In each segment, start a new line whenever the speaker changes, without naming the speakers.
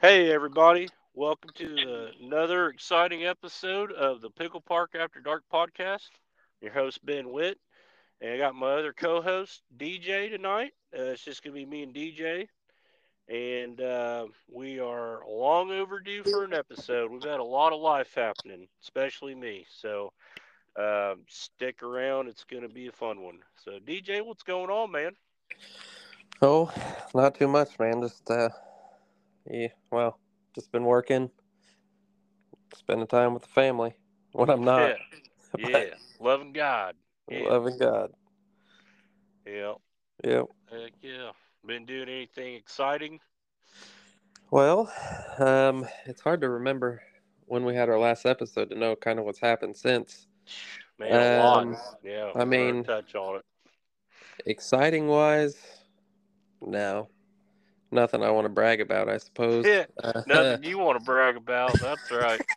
Hey, everybody. Welcome to the, another exciting episode of the Pickle Park After Dark podcast. Your host, Ben Witt. And I got my other co host, DJ, tonight. Uh, it's just going to be me and DJ. And uh, we are long overdue for an episode. We've had a lot of life happening, especially me. So uh, stick around. It's going to be a fun one. So, DJ, what's going on, man?
Oh, not too much, man. Just uh, yeah, well, just been working, spending time with the family when I'm not.
Yeah, yeah. loving God. Yeah.
Loving God.
Yeah.
Yep.
Heck yeah. Been doing anything exciting?
Well, um, it's hard to remember when we had our last episode to know kind of what's happened since.
Man, a
Um,
lot. Yeah.
I mean-
touch on it.
Exciting wise, no, nothing I want to brag about. I suppose.
Yeah,
Uh,
Nothing you want to brag about. That's right.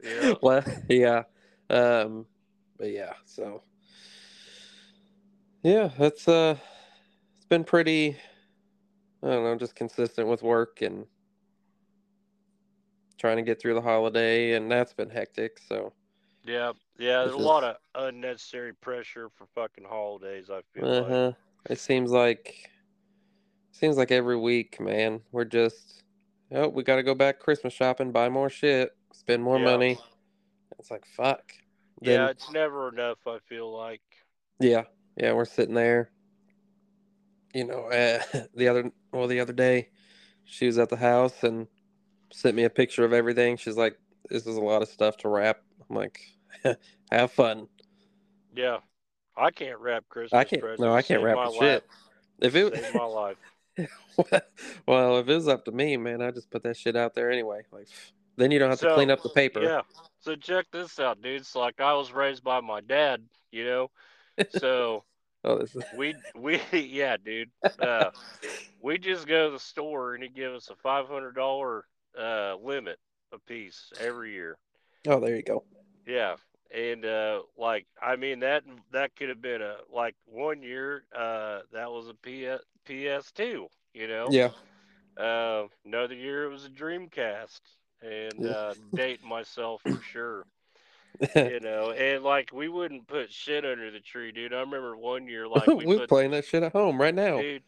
Yeah.
well, yeah. Um, but yeah, so yeah, that's uh, it's been pretty. I don't know, just consistent with work and trying to get through the holiday, and that's been hectic. So,
Yeah. Yeah. There's a lot of unnecessary pressure for fucking holidays. I feel
uh
like.
huh. It seems like, seems like every week, man, we're just, oh, we got to go back Christmas shopping, buy more shit, spend more
Yeah.
money. It's like fuck.
Yeah. It's never enough. I feel like.
Yeah, yeah, we're sitting there. You know, uh, the other well, the other day, she was at the house and sent me a picture of everything. She's like, "This is a lot of stuff to wrap." I'm like, "Have fun."
Yeah. I can't wrap Christmas
I can't.
presents.
No, I can't
Saved
wrap shit. If
Life.
it,
Saved my life.
well, if it was up to me, man, I just put that shit out there anyway. Like, then you don't have to clean up the paper.
Yeah. So check this out, dude. It's like I was raised by my dad, you know. So
Oh, this is
we we yeah, dude. Uh, we just go to the store and he give us a five hundred dollar uh limit a piece every year.
oh, there you go.
Yeah. And uh like I mean that that could have been a like one year uh that was a PS PS2, you know.
Yeah,
Uh, another year it was a Dreamcast and
Yeah.
uh dating myself for sure. you know, and like we wouldn't put shit under the tree, dude. I remember one year like we
we're playing that shit at home right now.
dude,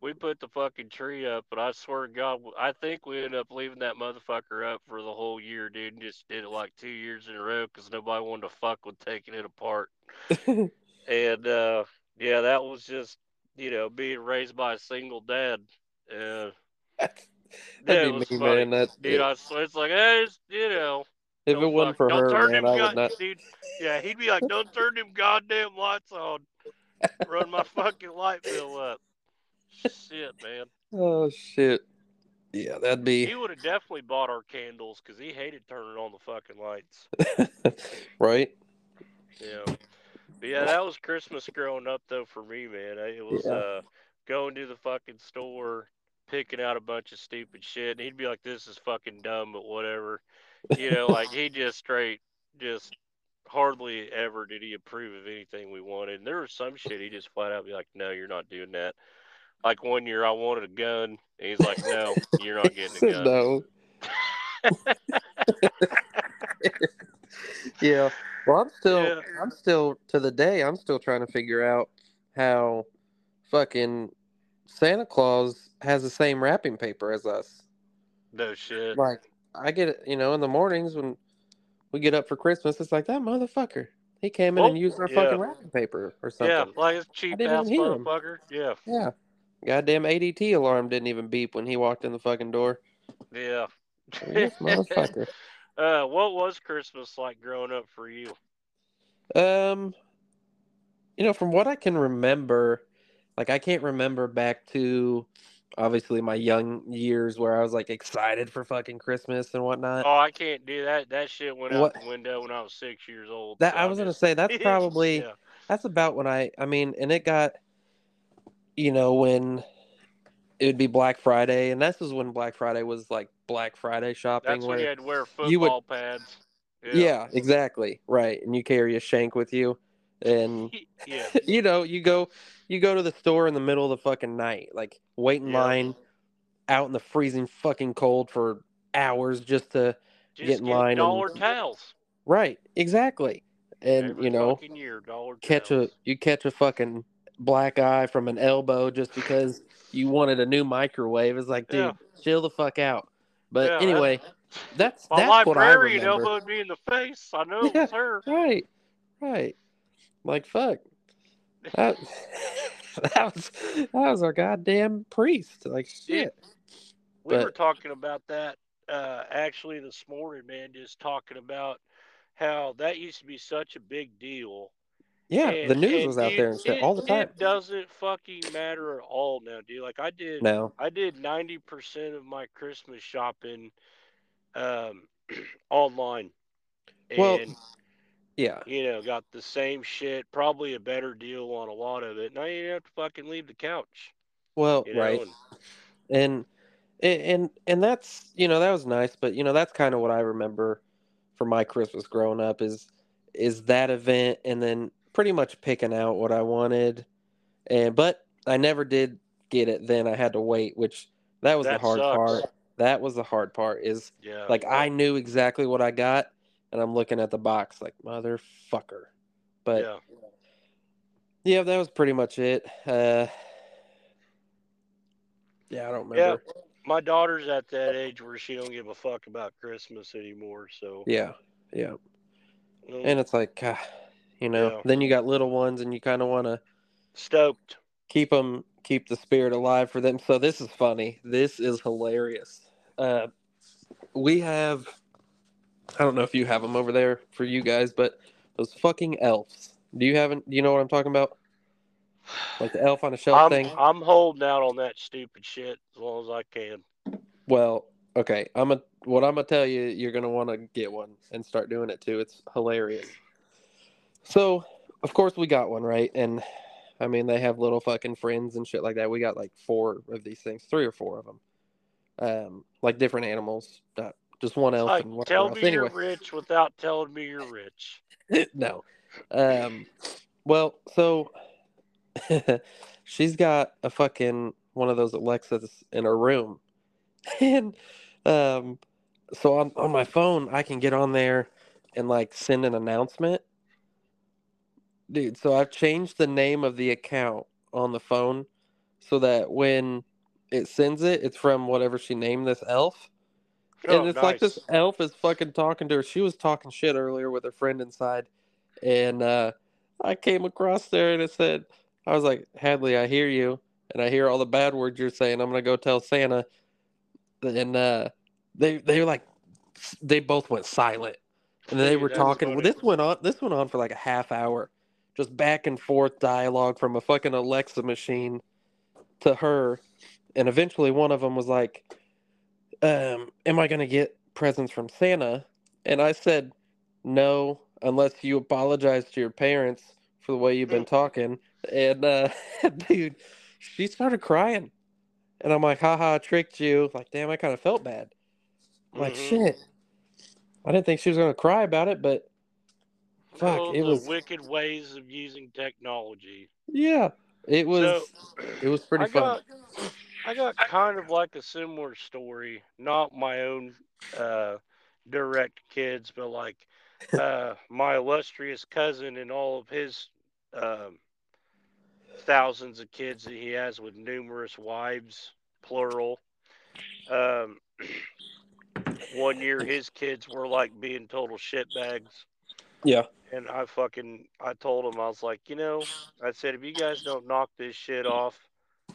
we put the fucking tree up, but I swear to God, I think we ended up leaving that motherfucker up for the whole year, dude, and just did it like two years in a row because nobody wanted to fuck with taking it apart. And uh, yeah, that was just you know being raised by a single dad. Uh,
That'd
yeah,
be me,
funny.
man. That
Dude, I swear it's like, hey, it's, you know,
if it wasn't for her,
turn
man,
them
I
god-
would not.
Dude, yeah, he'd be like, don't turn them goddamn lights on. Run my fucking light bill up. Shit, man.
Oh shit. Yeah, that'd be.
He would have definitely bought our candles because he hated turning on the fucking lights.
right.
Yeah. Yeah, that was Christmas growing up though for me, man. It was
Yeah.
uh going to the fucking store, picking out a bunch of stupid shit, and he'd be like, This is fucking dumb, but whatever. You know, like he just straight just hardly ever did he approve of anything we wanted. And there was some shit he just flat out be like, No, you're not doing that. Like one year I wanted a gun and he's like, No, you're not getting a gun.
no. yeah. Well, I'm still,
Yeah.
I'm still to the day. I'm still trying to figure out how fucking Santa Claus has the same wrapping paper as us.
No shit.
Like I get it, you know, in the mornings when we get up for Christmas, it's like that motherfucker. He came in
Oh,
and used our
yeah.
fucking wrapping paper or something.
Yeah, like it's cheap ass
even hear him.
motherfucker. Yeah.
Yeah. Goddamn ADT alarm didn't even beep when he walked in the fucking door.
Yeah.
This motherfucker.
Uh, what was Christmas like growing up for you?
Um, you know, from what I can remember, like I can't remember back to obviously my young years where I was like excited for fucking Christmas and whatnot.
Oh, I can't do that. That shit went out the window when I was six years old.
that
so
I was gonna say that's probably
yeah.
that's about when I I mean, and it got you know when it would be Black Friday, and this was when Black Friday was like Black Friday shopping.
That's when
where
you had to wear
you would-
football pads.
yeah. exactly right, and you carry a shank with you, and
yeah.
you know you go you go to the store in the middle of the fucking night, like wait in
Yeah.
line out in the freezing fucking cold for hours just to
Just
get in
get
line and-
dollar towels.
right, exactly. And
Every
you know,
year,
catch a you catch a fucking black eye from an elbow just because you wanted a new microwave. It's like, dude,
Yeah.
chill the fuck out. But
Yeah,
anyway, that's
My
that's what I
librarian elbowed me in the face. I know it was her.
Right, right. Like fuck. That, that was that was our goddamn priest. Like shit.
We were talking about that uh, actually this morning, man. Just talking about how that used to be such a big deal.
Yeah,
And-
the news was out
it-
there and shit all the time.
It doesn't fucking matter at all now, dude. Like I did,
No.
I did ninety percent of my Christmas shopping um, online, and
Well, Yeah.
you know, got the same shit, probably a better deal on a lot of it. Now you didn't have to fucking leave the couch,
Well,
you know.
right.
and-
and and and that's you know that was nice but you know that's kind of what i remember for my christmas growing up is is that event and then pretty much picking out what i wanted and but i never did get it then i had to wait which that was
That
the hard
sucks.
part that was the hard part is
yeah,
like i knew exactly what i got and i'm looking at the box like motherfucker but
yeah.
yeah that was pretty much it uh yeah i don't
Yeah.
remember
my daughter's at that age where she don't give a fuck about Christmas anymore. So
yeah yeah and it's like ah, you know
Yeah.
then you got little ones and you kind of want to
stoked.
keep them keep the spirit alive for them. So this is funny. This is hilarious. Uh we have i don't know if you have them over there for you guys but those fucking elves. Do you have do you know what i'm talking about? Like the elf on a shelf
I'm
thing?
I'm holding out on that stupid shit as long as I can.
well okay. I'm a what i'm gonna tell you you're gonna want to get one and start doing it too. It's hilarious so of course we got one right and i mean they have little fucking friends and shit like that we got like four of these things three or four of them um like different animals not just one elf
Like,
and whatever
tell
else.
me
anyway
you're rich without telling me you're rich.
no. Um, well, so she's got a fucking one of those Alexas in her room, and um, so on on my phone I can get on there and like send an announcement, dude. So I've changed the name of the account on the phone so that when it sends it, it's from whatever she named this elf.
Oh,
and it's like this elf is fucking talking to her. She was talking shit earlier with her friend inside, and uh, I came across there and it said, "I was like Hadley, I hear you, and I hear all the bad words you're saying. I'm gonna go tell Santa." And uh, they they were like, they both went silent, and they
Dude,
were talking. Well, this went on. This went on for like a half hour, just back and forth dialogue from a fucking Alexa machine to her, and eventually one of them was like um, am I going to get presents from Santa? And I said, no, unless you apologize to your parents for the way you've been talking. And, uh, dude, she started crying. And I'm like, haha, I tricked you. Like, damn, I kind of felt bad. I'm like,
Mhm.
shit. I didn't think she was going to cry about it, but fuck, it
the
was,
wicked ways of using technology.
yeah, it was,
So,
it was pretty
I
fun.
got, I got kind of like a similar story, not my own uh, direct kids, but like uh, my illustrious cousin and all of his um, thousands of kids that he has with numerous wives, plural. Um, one year, his kids were like being total shitbags.
Yeah.
And I fucking I told him I was like, you know, I said if you guys don't knock this shit off,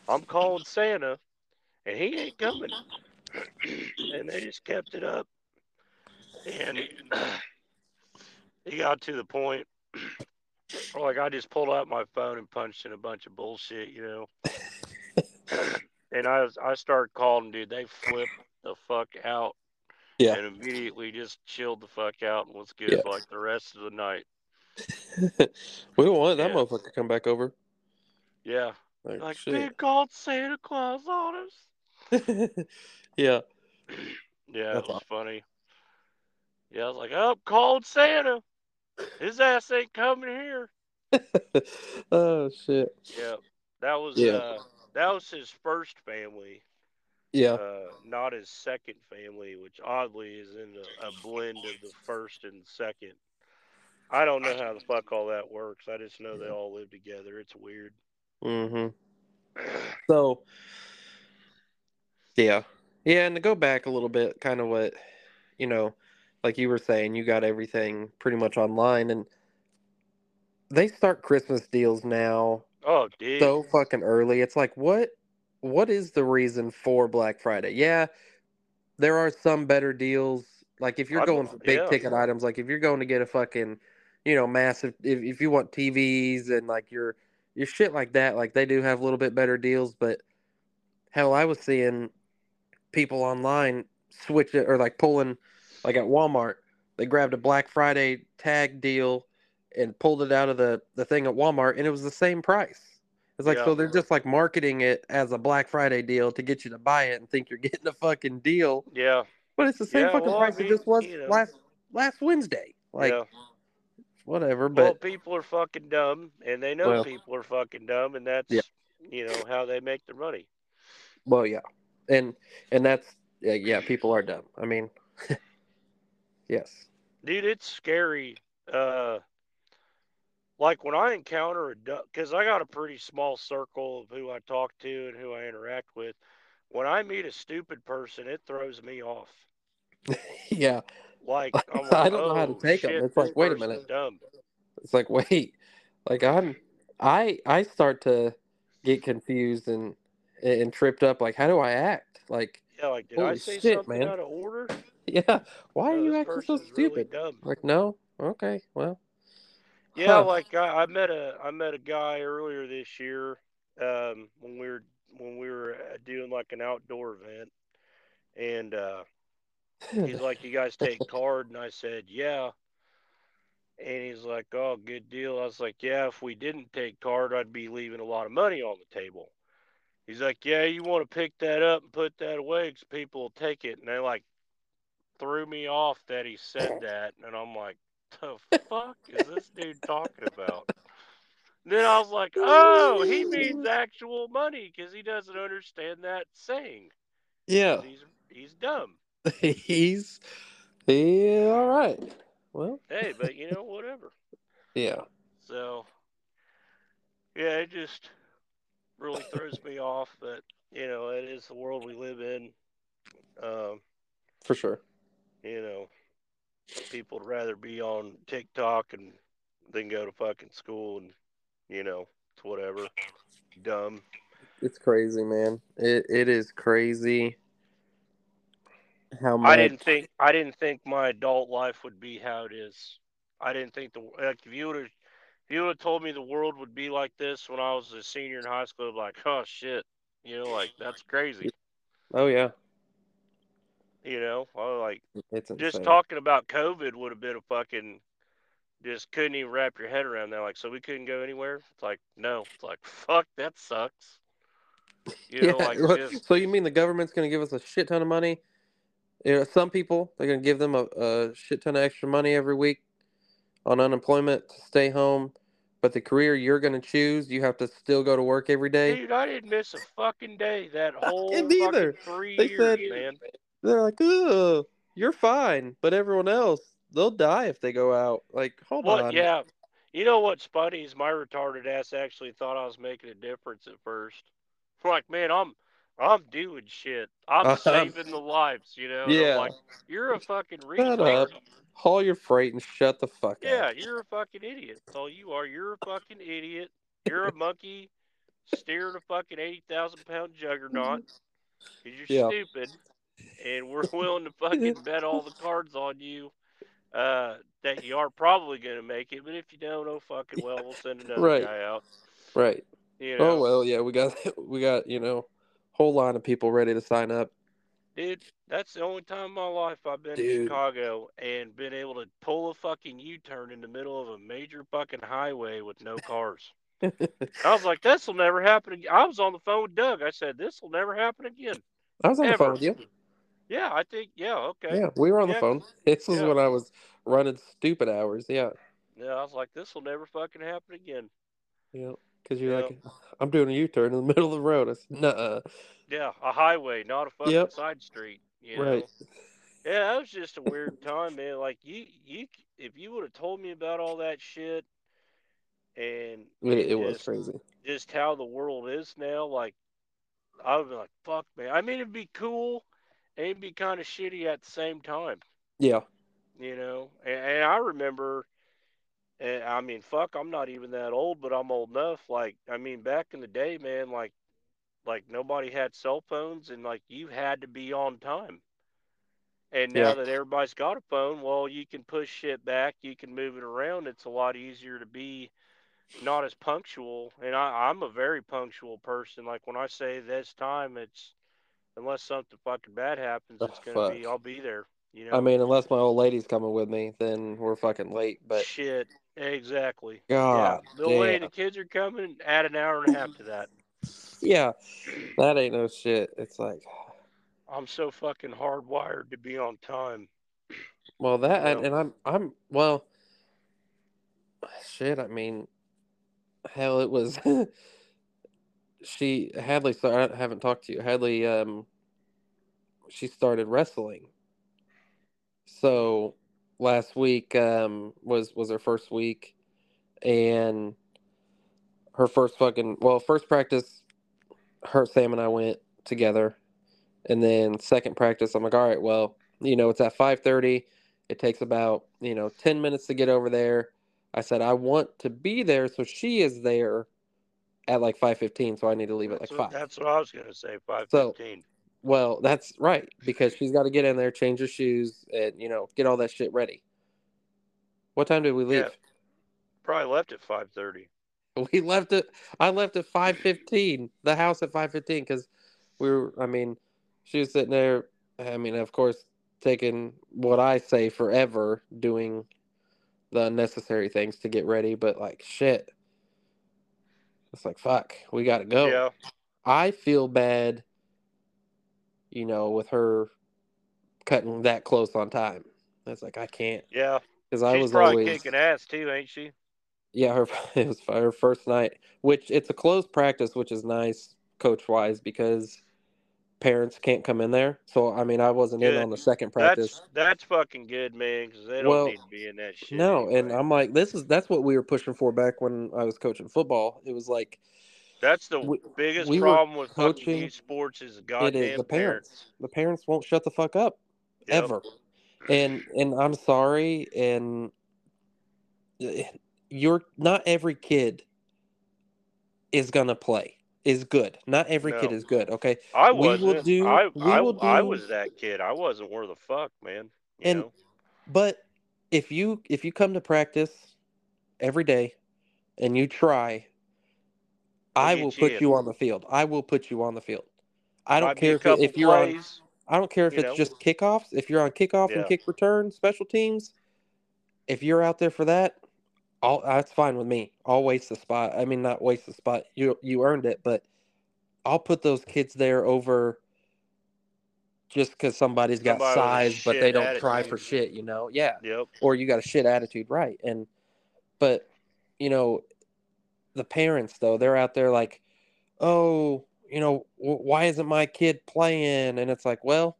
I'm calling Santa, and he ain't coming. and they just kept it up, and he got to the point like I just pulled out my phone and punched in a bunch of bullshit, you know. and I was I started calling, dude. They flipped the fuck out.
Yeah.
And immediately just chilled the fuck out and was good
Yeah.
like the rest of the night.
we don't want that motherfucker to come back over.
Yeah.
Like,
Like
shit.
big called Santa Claus on us.
yeah.
Yeah,
That's
it was funny. Yeah, I was like, oh, called Santa. His ass ain't coming here.
oh shit.
Yeah. That was
Yeah.
uh that was his first family.
Yeah.
Uh, not his second family, which oddly is in a, a blend of the first and second. I don't know how the fuck all that works. I just know they all live together. It's weird.
Mm-hmm. So, yeah, yeah, and to go back a little bit, kind of what you know, like you were saying, you got everything pretty much online, and they start Christmas deals now
Oh, dude.
so fucking early. It's like, what, what is the reason for Black Friday? Yeah, there are some better deals. Like if you're going for big
yeah.
ticket items, like if you're going to get a fucking, you know, massive, if, if you want TVs and like your your shit like that, like they do have a little bit better deals. But hell, I was seeing people online switch it or like pulling, like at Walmart, they grabbed a Black Friday tag deal and pulled it out of the the thing at Walmart, and it was the same price. It's like
Yeah.
so they're just like marketing it as a Black Friday deal to get you to buy it and think you're getting a fucking deal.
yeah.
But it's the same
Yeah,
fucking
well, I
price
mean,
it just was
you know.
last last Wednesday. Like
yeah.
whatever,
well,
but
people are fucking dumb, and they know
Well-
people are fucking dumb, and that's you know how they make their money.
well, yeah, and and that's yeah, yeah, people are dumb. I mean, yes,
Dude, it's scary. Uh, like when I encounter a because I got a pretty small circle of who I talk to and who I interact with. When I meet a stupid person, it throws me off.
yeah.
Like I'm like,
I don't know how to
take
take 'em."
shit,
It's like, wait a minute.
dumb.
It's like wait, like I'm, I I start to get confused and and tripped up. Like, how do I act? Like,
Yeah, like did I say
shit,
something
man.
out of order?
yeah, why are you acting so
really
stupid?
dumb.
Like, no, okay, well,
Yeah,
Huh.
like I, I met a I met a guy earlier this year um, when we were when we were uh, doing like an outdoor event, and uh, he's like, "You guys take card?" And I said, "Yeah." And he's like, "Oh, good deal." I was like, "Yeah, if we didn't take card, I'd be leaving a lot of money on the table." He's like, "Yeah, you want to pick that up and put that away because people will take it." And they like threw me off that he said that, and I'm like, "The fuck is this dude talking about?" Then I was like, "Oh, he means actual money because he doesn't understand that saying.
Yeah.
He's he's dumb."
he's yeah, all right. Well,
Hey, but you know, whatever.
yeah,
So, yeah, it just really throws me off. But you know, it is the world we live in. Um,
for sure.
you know, people would rather be on TikTok and then go to fucking school, and you know, it's whatever. Dumb.
It's crazy, man. It it is crazy. How much?
I didn't think I didn't think my adult life would be how it is. I didn't think the like if you would have if you would have told me the world would be like this when I was a senior in high school, I'd be like, oh shit, you know, like that's crazy.
Oh yeah,
You know, like
it's
just talking about COVID would have been a fucking just couldn't even wrap your head around that. Like, so we couldn't go anywhere. It's like no. It's like fuck, that sucks. You know,
yeah.
like just
So you mean the government's going to give us a shit ton of money? You know, some people they're going to give them a, a shit ton of extra money every week on unemployment to stay home, but the career you're going to choose, you have to still go to work every day.
dude, I didn't miss a fucking day that whole fucking three
They
years,
said-
man.
They're like, "Oh, you're fine," but everyone else, they'll die if they go out. Like, hold
What?
on.
Yeah. You know what's funny is my retarded ass actually thought I was making a difference at first. Like, man, I'm I'm doing shit. I'm
Uh-huh.
saving the lives, you know.
Yeah.
like, you're a fucking
Shut
retard.
up. Haul your freight and shut the fuck
Yeah,
up.
you're a fucking idiot. That's all you are. You're a fucking idiot. You're a monkey steering a fucking eighty thousand pound juggernaut. you're
Yeah.
stupid, and we're willing to fucking bet all the cards on you. Uh, that you are probably gonna make it, but if you don't, oh fucking well, we'll send another
Right.
guy out.
Right.
You know,
Oh well, yeah, we got we got you know, whole line of people ready to sign up.
dude, that's the only time in my life I've been to
Dude.
Chicago and been able to pull a fucking U-turn in the middle of a major fucking highway with no cars. I was like, this will never happen again. I was on the phone with Doug. I said, this will never happen again.
I was on the phone with you.
Yeah, I think, yeah, okay.
Yeah, we were on
Yeah.
the phone. This was
Yeah.
when I was running stupid hours. Yeah,
Yeah, I was like, this will never fucking happen again.
yeah. Because you're
Yeah.
like, I'm doing a U-turn in the middle of the road. I said, Nuh-uh.
Yeah, a highway, not a fucking
Yep.
side street. You know?
Right.
Yeah, that was just a weird time, man. Like you, you, if you would have told me about all that shit, and
It,
and
it was crazy.
just how the world is now, like I would be like, fuck, man. I mean, it'd be cool, and it'd be kind of shitty at the same time,
Yeah.
you know. And, and I remember, and I mean, fuck, I'm not even that old, but I'm old enough. Like, I mean, back in the day, man, like, like nobody had cell phones, and like you had to be on time. And now
Yeah.
that everybody's got a phone, well, you can push shit back, you can move it around. It's a lot easier to be not as punctual. And I, I'm a very punctual person. Like when I say this time, it's unless something fucking bad happens, it's gonna be. I'll be there. You know.
I mean, unless my old lady's coming with me, then we're fucking late. But
shit. Exactly.
God
yeah. The way the kids are coming, add an hour and a half to that.
yeah, that ain't no shit. It's like,
I'm so fucking hardwired to be on time.
well, that
Yeah.
and, and I'm I'm well, shit. I mean, hell, it was. she Hadley. Sorry, I haven't talked to you. Hadley. Um, she started wrestling. So last week um was was her first week, and her first fucking well first practice, her Sam and I went together, and then second practice I'm like all right well you know it's at five thirty, it takes about you know ten minutes to get over there. I said I want to be there so she is there at like five fifteen so I need to leave at like
That's what,
five.
that's what I was gonna say. Five
So-
fifteen.
Well, that's right because she's got to get in there, change her shoes, and you know get all that shit ready. What time did we leave?
Yeah. Probably left at five thirty.
We left it. I left at five fifteen. The house at five fifteen because we were. I mean, she was sitting there. I mean, of course, taking what I say forever, doing the unnecessary things to get ready. But like shit, it's like fuck. We got to go.
Yeah.
I feel bad. You know, with her cutting that close on time. It's like I can't
Yeah.
because I was
probably
always
kicking ass too, ain't she?
yeah, her it was her first night, which it's a closed practice, which is nice coach wise because parents can't come in there. So I mean, I wasn't in on the second practice.
That's that's fucking good, man, because they don't
Well,
need to be in that shit.
no, and. I'm like, this is that's what we were pushing for back when I was coaching football. It was like
that's the
we-
biggest
we
problem with
coaching-
sports is goddamn
is the parents. The parents won't shut the fuck up
Yep.
ever. And and I'm sorry, and eh, you're not every kid is gonna play is good. Not every kid is good. Okay,
I
we will do-
I
we
I,
will
I was that kid. I wasn't worth a fuck, man. You
And-
know?
But if you if you come to practice every day and you try,
We'll
I will
you
put
in.
you on the field. I will put you on the field. I don't
Might
care if, it- if you're on. I don't care if it's
know.
just kickoffs. If you're on kickoff and kick return, special teams. If you're out there for that, all that's fine with me. I'll waste the spot. I mean, not waste the spot. You you earned it, but I'll put those kids there over just because somebody's got
Somebody
size, but they don't try
attitude.
for shit. You know, yeah.
Yep.
Or you got a shit attitude, right? And but you know, the parents though they're out there like, oh, you know, w- why isn't my kid playing? And it's like, well,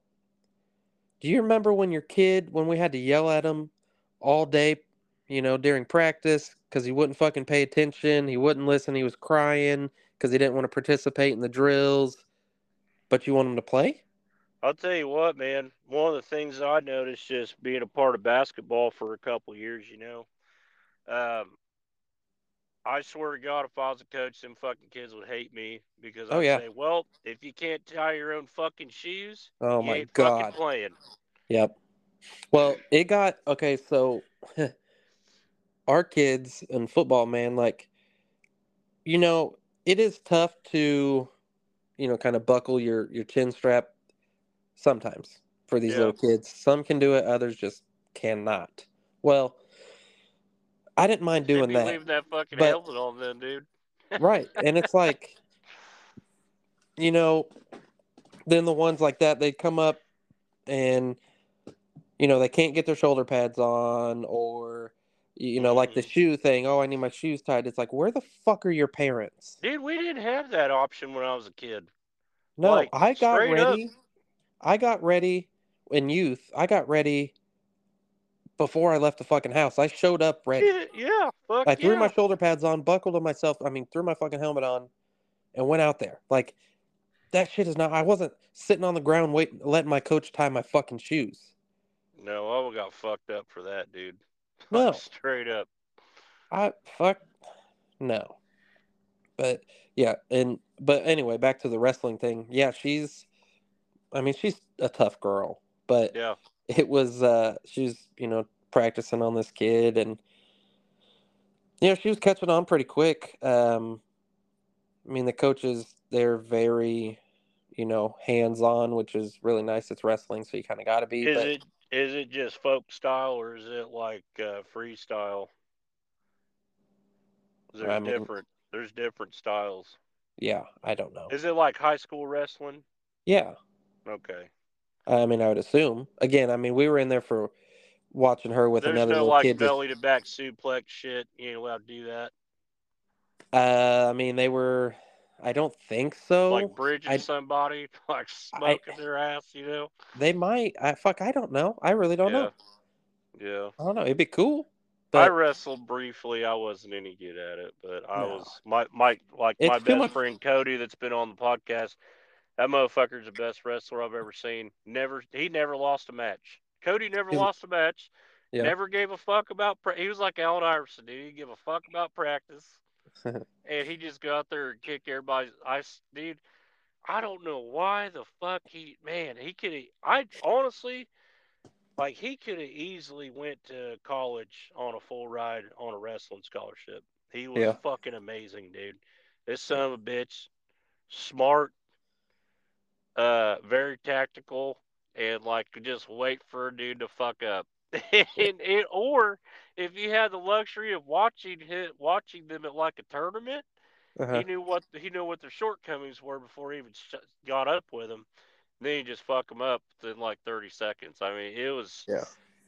do you remember when your kid when we had to yell at him all day, you know, during practice because he wouldn't fucking pay attention, he wouldn't listen, he was crying because he didn't want to participate in the drills, but you want him to play?
I'll tell you what, man. One of the things I noticed just being a part of basketball for a couple years, you know, um, I swear to God, if I was a coach, them fucking kids would hate me because
Oh,
I'd
yeah.
say, "Well, if you can't tie your own fucking shoes,
Oh
you
my
ain't
god.
fucking playing."
Yep. Well, it got okay. So, our kids in football, man, like, you know, it is tough to, you know, kind of buckle your your chin strap sometimes for these
Yeah.
little kids. Some can do it, others just cannot. Well, I didn't mind doing that.
leaving that fucking
but-
helmet on then, dude.
right and it's like you know then the ones like that they come up and you know they can't get their shoulder pads on or You know, like the
Mhm.
shoe thing. Oh, I need my shoes tied. It's like, where the fuck are your parents?
Dude, we didn't have that option when I was a kid.
No,
Like,
I got
straight up.
ready. I got ready in youth. I got ready before I left the fucking house. I showed up ready.
Yeah, yeah, fuck
I threw
yeah.
my shoulder pads on, buckled on myself. I mean, threw my fucking helmet on, and went out there. Like that shit is not. I wasn't sitting on the ground waiting, letting my coach tie my fucking shoes.
No, I got fucked up for that, dude.
No.
Straight up.
I fuck no. But yeah, and but anyway, back to the wrestling thing. Yeah, she's. I mean, she's a tough girl, but
Yeah.
it was uh she's you know practicing on this kid and you know she was catching on pretty quick um i mean the coaches they're very you know hands on which is really nice it's wrestling so you kind of got to be
Is
but
it is it just folk style or is it like uh, freestyle? There's
I mean-
different. There's different styles.
yeah i don't know
Is it like high school wrestling?
yeah
Okay.
i mean i would assume again i mean we were in there for watching her with
There's
another
no
little
like
kid
belly to back suplex shit. You ain't allowed to do that.
uh i mean they were i don't think so
like bridging
I-
somebody, like smoking their ass. You know.
they might i fuck i don't know i really don't know
Yeah.
i don't know it'd be cool
I wrestled briefly. I wasn't any good at it, but I
No.
was my my like my
It's too
best
much-
friend Cody that's been on the podcast. That motherfucker's the best wrestler I've ever seen. Never he never lost a match. Cody never
He's-
lost a match.
Yeah.
Never gave a fuck about. Pra- he was like Allen Iverson, dude. He didn't give a fuck about practice, and he just go out there and kick everybody's. I s- dude, I don't know why the fuck he man he could. I honestly, like he could have easily went to college on a full ride on a wrestling scholarship. He was
Yeah.
fucking amazing, dude. This son of a bitch, smart, uh, very tactical, and like just wait for a dude to fuck up. and, and or if you had the luxury of watching hit watching them at like a tournament,
uh-huh.
he knew what he knew what their shortcomings were before he even sh- got up with them. Then he just fuck them up in like 30 seconds. I mean, it was
Yeah.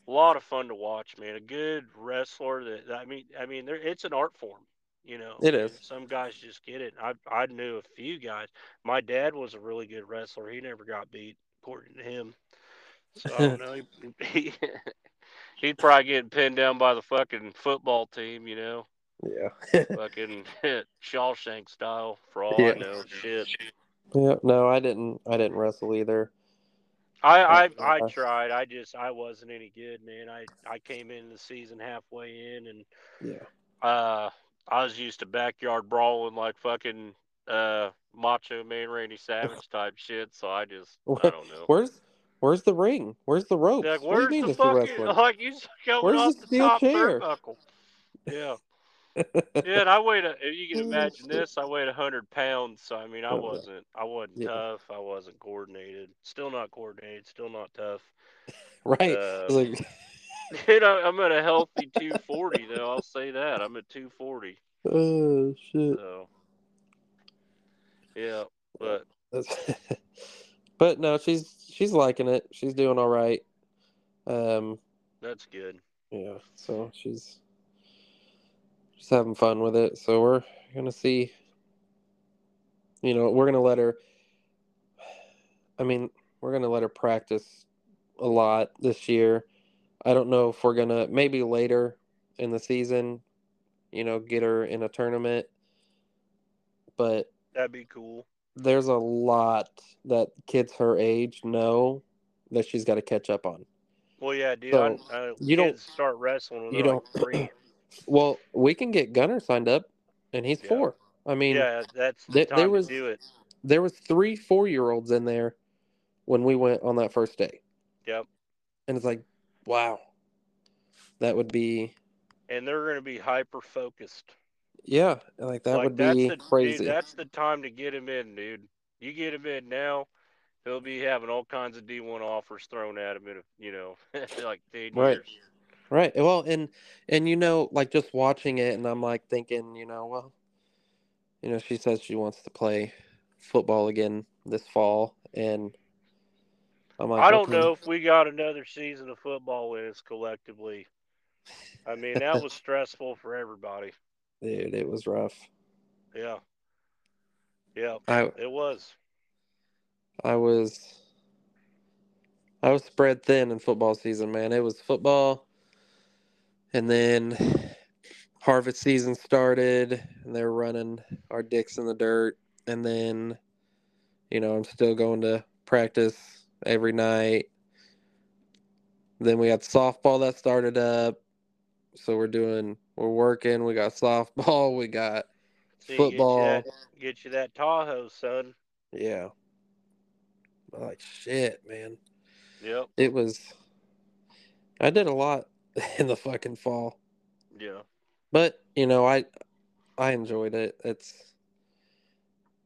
a lot of fun to watch, man. A good wrestler that I mean, I mean, there it's an art form, you know.
it is.
Some guys just get it. I I knew a few guys. My dad was a really good wrestler. He never got beat, according to him. So I don't know. He, he he'd probably get pinned down by the fucking football team, you know
Yeah.
fucking Shawshank style for all
Yeah.
I know. Shit.
yeah. No, I didn't. I didn't wrestle either.
I, I I
Uh,
tried. I just I wasn't any good, man. I I came in the season halfway in and
Yeah.
uh I was used to backyard brawling like fucking uh Macho Man Randy Savage type shit. So I just I don't know.
Where's Where's the ring? Where's the rope?
Like,
what do you
where's
mean
the
wrestling?
like you
Where's
off
the
the,
steel
top
chair?
turnbuckle? Yeah. Yeah, and I weighed a. If you can imagine this, I weighed hundred pounds. So I mean, I
Oh,
wasn't. I wasn't
Yeah.
tough. I wasn't coordinated. Still not coordinated. Still not tough.
right.
Uh,
like,
You know, I'm at a healthy 240 though. I'll say that. I'm at 240.
oh shit.
So. Yeah, but
but no, she's she's liking it. She's doing all right. Um,
that's good.
yeah. So she's just having fun with it. So we're gonna see. You know, we're gonna let her. I mean, we're gonna let her practice a lot this year. I don't know if we're gonna maybe later in the season, you know, get her in a tournament. But
That'd be cool.
There's a lot that kids her age know that she's got to catch up on.
Well, yeah, dude.
So,
I, I,
you don't-
start wrestling when
you
they're like
don't-
three.
Well, we can get Gunner signed up, and he's
Yeah.
four. I mean,
yeah, that's the
there-
time
there was-
to
there was three four year olds in there when we went on that first day,
Yep.
and it's like, wow, that would be
And they're gonna be hyper focused.
Yeah, like that
like,
would be
the,
crazy.
Dude, that's the time to get him in, dude. You get him in now, he'll be having all kinds of D1 offers thrown at him in, a, you know, like 10
Right.
years.
Right. Well, and and you know, like just watching it, and I'm like thinking, you know, well, you know, she says she wants to play football again this fall, and I'm like,
I don't
okay.
know if we got another season of football in us collectively. I mean, that was stressful for everybody.
Dude, it was rough.
Yeah. Yeah,
I
it was.
I was I was spread thin in football season, man. It was football and then harvest season started and they're running our dicks in the dirt and then you know, I'm still going to practice every night. Then we had softball that started up. So we're doing we're working, we got softball, we got
See,
football.
Get you, that, get you that Tahoe, son.
Yeah. Like shit, man.
Yep.
It was I did a lot in the fucking fall.
Yeah.
But, you know, I I enjoyed it. It's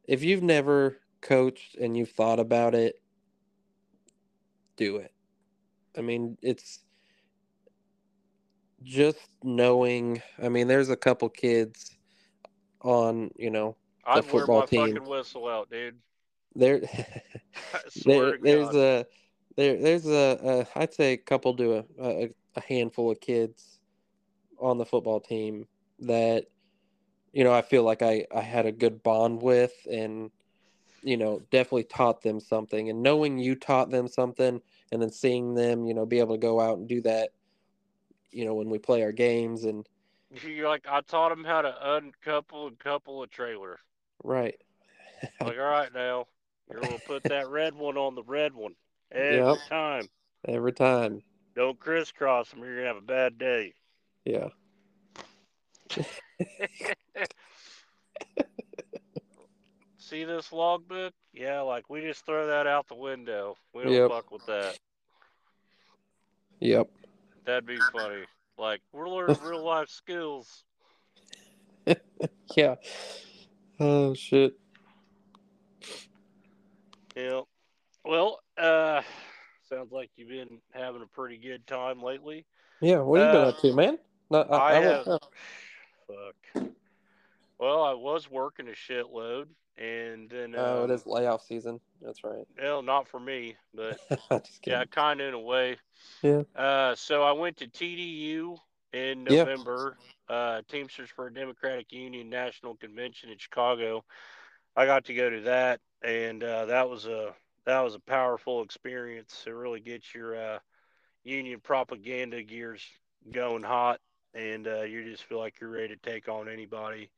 if you've never coached and you've thought about it, do it. I mean, it's just knowing, I mean, there's a couple kids on, you know,
I'd wear
football
my
team.
fucking whistle out, dude.
there there, there's a there there's a, a I'd say a couple to a, a a handful of kids on the football team that you know I feel like I I had a good bond with and you know definitely taught them something and knowing you taught them something and then seeing them you know be able to go out and do that you know when we play our games and
You're like, I taught him how to uncouple and couple a trailer.
right
Like, all right, now you're gonna put that red one on the red one every
Yep.
time.
every time
Don't crisscross them, or you're gonna have a bad day.
yeah
See this logbook? Yeah, like we just throw that out the window. We don't
Yep.
fuck with that.
yep
That'd be funny. Like we're learning real life skills.
yeah oh shit
Yeah. Well, uh, sounds like you've been having a pretty good time lately.
yeah what have you been
Uh,
up to man no, I,
I
I
have-. Fuck. Well, I was working a shitload, and then
Oh, it
um,
layoff season. That's right.
well, not for me, but yeah, kind of in a way.
Yeah.
Uh, so I went to TDU in
Yeah.
November. Uh, Teamsters for a Democratic Union National Convention in Chicago. I got to go to that, and uh, that was a that was a powerful experience. It really gets your uh, union propaganda gears going hot, and uh, you just feel like you're ready to take on anybody.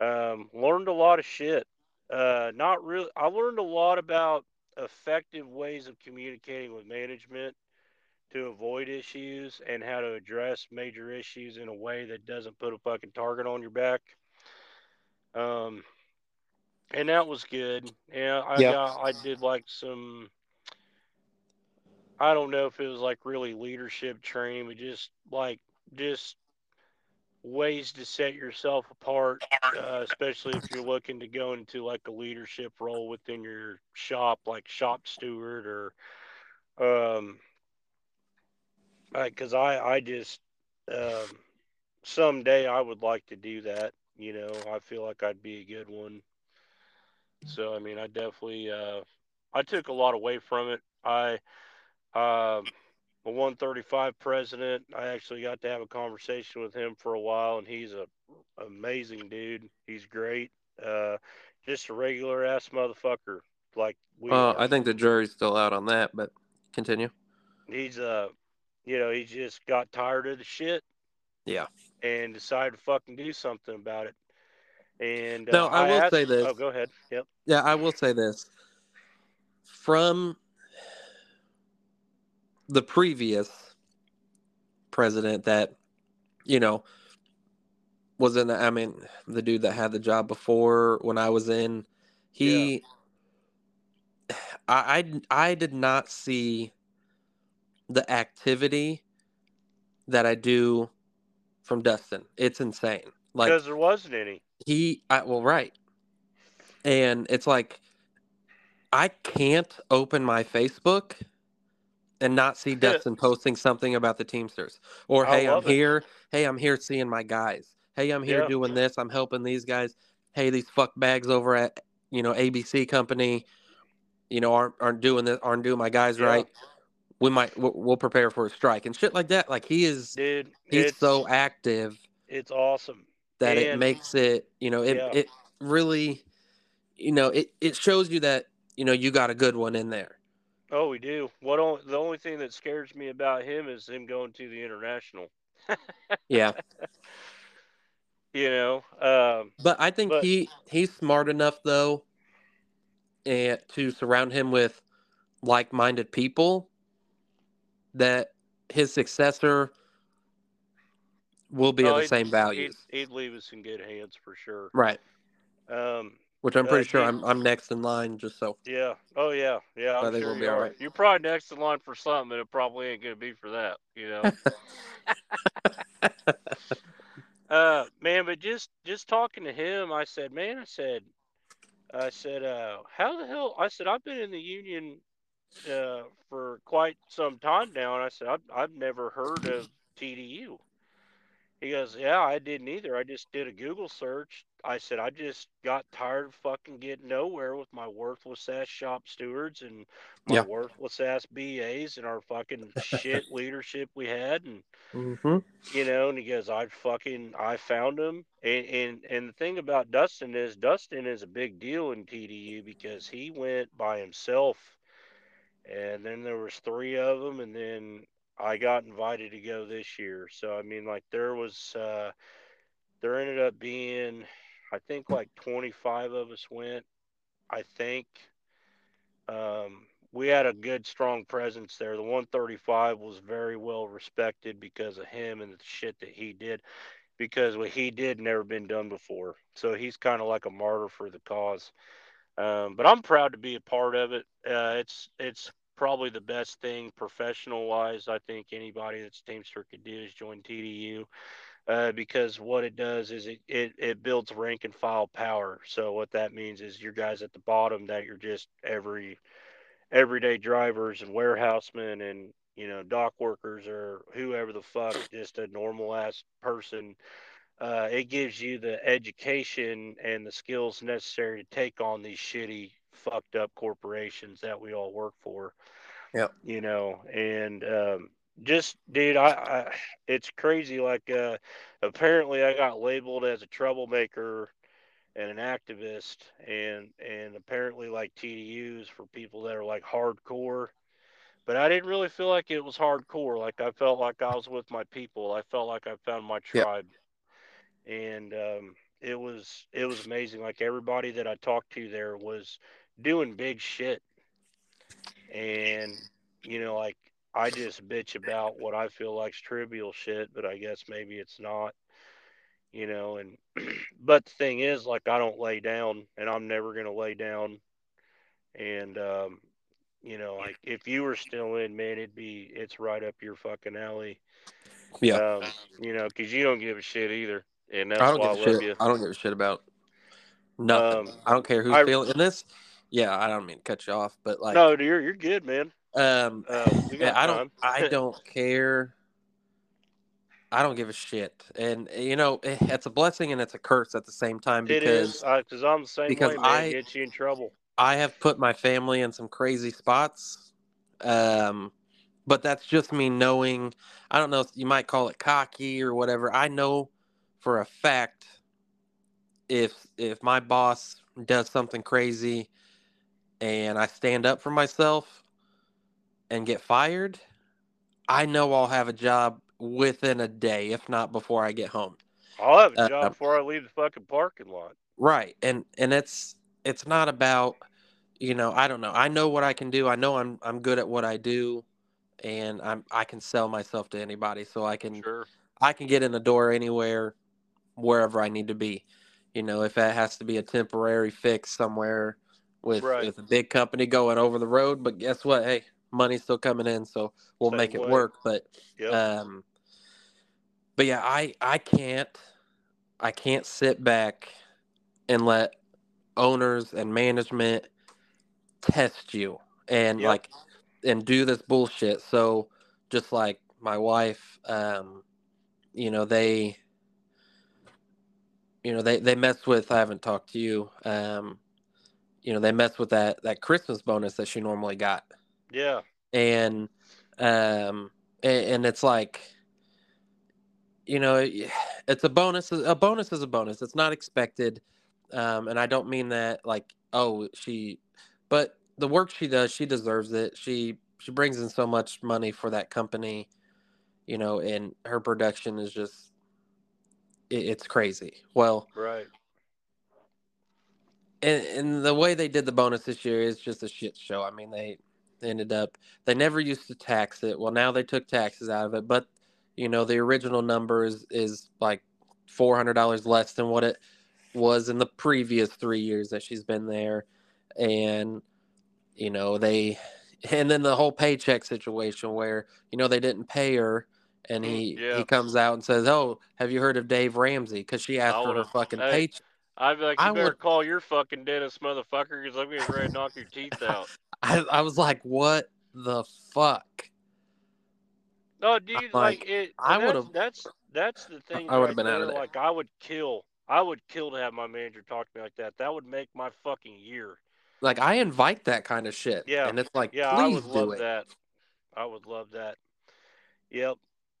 Um, learned a lot of shit. Uh, not really. I learned a lot about effective ways of communicating with management to avoid issues and how to address major issues in a way that doesn't put a fucking target on your back. Um, and that was good. Yeah, I
Yeah.
got, I did like some. I don't know if it was like really leadership training, but just like just ways to set yourself apart, uh, especially if you're looking to go into like a leadership role within your shop, like shop steward or um, because I I just um, someday I would like to do that. You know, I feel like I'd be a good one. So I mean, I definitely uh, I took a lot away from it. I um, a 135 president. I actually got to have a conversation with him for a while, and he's a amazing dude. He's great. Uh, just a regular ass motherfucker like we
Uh. I think the jury's still out on that, but continue.
he's uh you know he just got tired of the shit
Yeah.
and decided to fucking do something about it and uh,
No, I will
asked-
say this.
oh go ahead yep
Yeah, I will say this. From the previous president that, you know, was in, the, I mean, the dude that had the job before when I was in, he, I, I, I did not see the activity that I do from Dustin. It's insane. Like,
because there wasn't any
he I, well right and it's like i can't open my facebook and not see dustin posting something about the teamsters or hey i'm
it.
here hey i'm here seeing my guys hey i'm here
Yeah.
doing this i'm helping these guys hey these fuck bags over at you know abc company you know aren't aren't doing this aren't doing my guys
Yeah.
right we might we'll, we'll prepare for a strike and shit like that. Like he is,
dude.
he's so active
it's awesome.
that it makes it, you know, it
Yeah.
it really, you know, it it shows you that you know you got a good one in there.
Oh, we do. What only, the only thing that scares me about him is him going to the international.
Yeah,
You know, um,
but I think
But-
he he's smart enough though, and to surround him with like-minded people that his successor will be
oh,
of the same values.
He'd, he'd leave us in good hands for sure.
Right.
Um,
Which I'm
Uh,
pretty sure I'm I'm next in line just so.
yeah. Oh, yeah. Yeah.
I
I'm
think
sure
we'll be all
are. You're probably next in line for something, and it probably ain't gonna be for that. You know. uh, man, but just just talking to him, I said, man, I said, I said, uh, how the hell? I said, I've been in the union uh, for quite some time now, and I said, I've, I've never heard of TDU. He goes, yeah, I didn't either. I just did a Google search. I said, I just got tired of fucking getting nowhere with my worthless ass shop stewards and my
Yeah.
worthless ass BAs and our fucking shit leadership we had, and
Mm-hmm.
you know, and he goes, I fucking, I found him. And, and, and the thing about Dustin is Dustin is a big deal in TDU because he went by himself and then there was three of them. And then I got invited to go this year. So, I mean, like there was, uh, there ended up being, I think like 25 of us went, I think, um, we had a good strong presence there. The 135 was very well respected because of him and the shit that he did. Because what he did never been done before, so he's kind of like a martyr for the cause. Um, but I'm proud to be a part of it. Uh, it's it's probably the best thing professional wise. I think anybody that's Teamster could do is join TDU. Uh, because what it does is it, it, it builds rank and file power. So what that means is your guys at the bottom that you're just every everyday drivers and warehousemen and you know dock workers or whoever the fuck just a normal ass person uh, it gives you the education and the skills necessary to take on these shitty fucked up corporations that we all work for
Yeah.
you know and um, just dude I, I it's crazy like uh apparently i got labeled as a troublemaker and an activist and and apparently like TDUs for people that are like hardcore. But I didn't really feel like it was hardcore. Like I felt like I was with my people. I felt like I found my
Yep.
tribe. And um it was it was amazing. Like everybody that I talked to there was doing big shit. And you know, like I just bitch about what I feel like's trivial shit, but I guess maybe it's not you know and but the thing is like i don't lay down and i'm never going to lay down and um you know like if you were still in man it'd be it's right up your fucking alley
Yeah.
um you know because you don't give a shit either and that's
I don't
why
give a
love
shit.
you
I don't give a shit about nothing.
Um,
I don't care who's
I-
feeling this. Yeah, I don't mean to cut you off, but like,
no you're you're good man
um,
uh,
yeah, I don't. I don't care. I don't give a shit, and you know, eh, it's a blessing and it's a curse at the same time because
is because i'm the same
because
way man
I-
it gets you in trouble
I have put my family in some crazy spots. Um, but that's just me knowing. I don't know if you might call it cocky or whatever. I know for a fact if if my boss does something crazy and I stand up for myself and get fired, I know I'll have a job within a day, if not before I get home.
i'll have a
Uh,
job before i leave the fucking parking lot
Right. And and it's it's not about you know, I don't know. I know what I can do. I know I'm I'm good at what I do and I'm I can sell myself to anybody so I can
sure
I can get in the door anywhere wherever I need to be. You know, if that has to be a temporary fix somewhere with
Right.
with a big company going over the road, but guess what? Hey, money's still coming in, so we'll
Same
make it
way.
work. But
yep
um, but yeah, I I can't I can't sit back and let owners and management test you and
Yep.
like and do this bullshit. So just like my wife, um, you know, they you know, they they mess with I haven't talked to you. Um, you know, they mess with that that Christmas bonus that she normally got
yeah
and Um, and, and it's like, you know, it's a bonus. A bonus is a bonus. It's not expected. Um, and I don't mean that like, oh, she, but the work she does, she deserves it. She she brings in so much money for that company, you know, and her production is just it, it's crazy. Well,
right.
And, and the way they did the bonus this year is just a shit show. I mean, they ended up they never used to tax it. Well, now they took taxes out of it, but you know the original number is is like four hundred dollars less than what it was in the previous three years that she's been there, and you know they and then the whole paycheck situation where you know they didn't pay her and he
yeah.
he comes out and says oh have you heard of dave ramsey because she asked for her fucking
hey,
paycheck
I'd be like, you
I
better
would-
call your fucking dentist, motherfucker, because I'm getting ready to knock your teeth out.
I, I was like what the fuck
No, dude, like,
like,
it.
I
that's-
would've-
That's that's the thing.
I would've
right
been out of
there,
there.
Like, I would kill. I would kill to have my manager talk to me like that. That would make my fucking year.
like i invite that kind of shit
Yeah.
and it's like
Yeah, I would love
it
that. I would love that. Yep.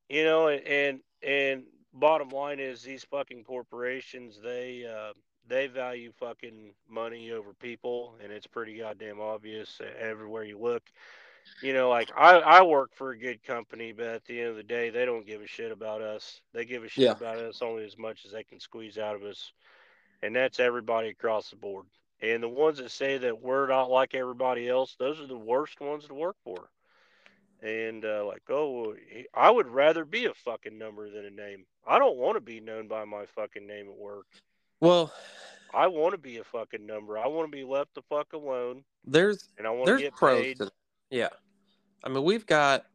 You know, and and, and bottom line is these fucking corporations they uh, they value fucking money over people, and it's pretty goddamn obvious everywhere you look. You know, like I I work for a good company, but at the end of the day, they don't give a shit about us. They give a shit
Yeah.
about us only as much as they can squeeze out of us, and that's everybody across the board. And the ones that say that we're not like everybody else, those are the worst ones to work for. And uh, like, oh, I would rather be a fucking number than a name. I don't want to be known by my fucking name at work.
Well
I want to be a fucking number. I want to be left the fuck alone,
there's
and I want to
there's
get
pros
paid.
to yeah. I mean we've got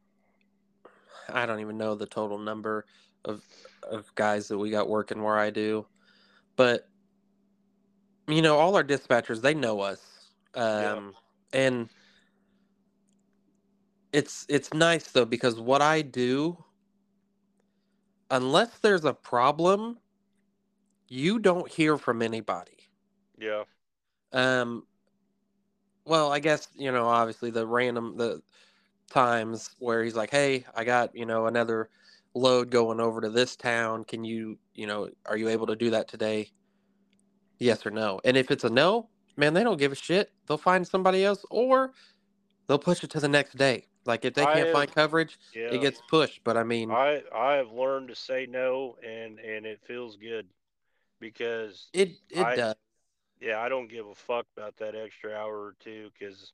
i don't even know the total number of of guys that we got working where i do. But you know all our dispatchers they know us. Um and it's it's nice though because what i do unless there's a problem you don't hear from anybody
Yeah,
um, well, I guess you know, obviously the random the times where he's like, "Hey, I got you know another load going over to this town. Can you you know are you able to do that today? Yes or no? And if it's a no, man, they don't give a shit. They'll find somebody else, or they'll push it to the next day. Like if they can't
have-
find coverage,
yeah.
it gets pushed. But I mean,
I I have learned to say no, and and it feels good because
it it
I-
does.
yeah, I don't give a fuck about that extra hour or two because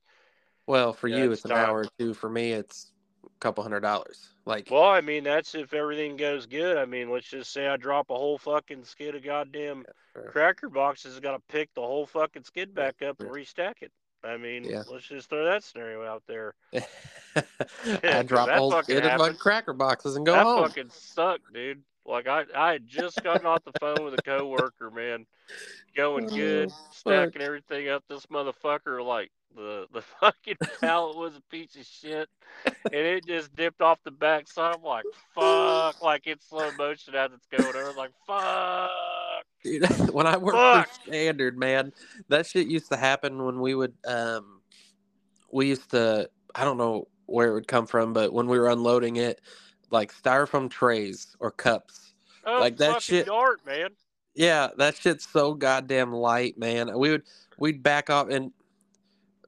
Well, for you,
it's
an
time.
hour or two. For me, it's a couple hundred dollars. Like,
well, I mean that's if everything goes good. I mean, let's just say I drop a whole fucking skid of goddamn
sure.
cracker boxes, got to pick the whole fucking skid back up and restack it. I mean,
Yeah.
let's just throw that scenario out there.
I drop
that
whole
fucking
skid of
happens.
cracker boxes and go
that
home.
fucking sucked, dude. Like I, I had just gotten off the phone with a coworker, man, going good,
Oh, fuck.
stacking everything up. This motherfucker, like the the fucking pallet was a piece of shit, and it just dipped off the backside. I'm like, fuck, like it's slow motion as it's going. Was like, fuck.
Dude, when I worked
Fuck.
for Standard, man, that shit used to happen when we would um we used to I don't know where it would come from, but when we were unloading it, like styrofoam trays or cups.
Oh,
Like, that shit-
dart, man.
Yeah, that shit's so goddamn light, man. We would we'd back off and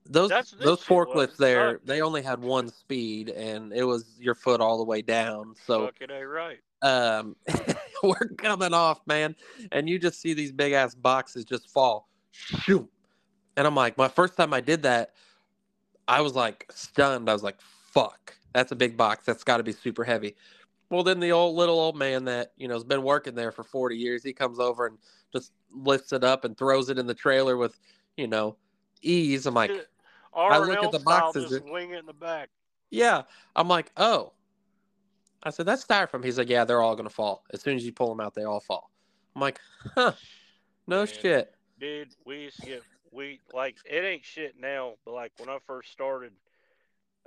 those those
was.
forklifts there, they only had one speed and it was your foot all the way down. So
Fucking a right.
um we're coming off man and you just see these big ass boxes just fall shoot and i'm like my first time i did that i was like stunned i was like fuck that's a big box that's got to be super heavy well then the old little old man that you know has been working there for 40 years he comes over and just lifts it up and throws it in the trailer with you know ease i'm like
R
look at the boxes,
just wing it in the back.
yeah. I'm like, oh. I said, that's styrofoam. He's like, yeah, they're all going to fall. As soon as you pull them out, they all fall. I'm like, huh, no
Man.
shit.
dude, we used to get we like it ain't shit now, but like when I first started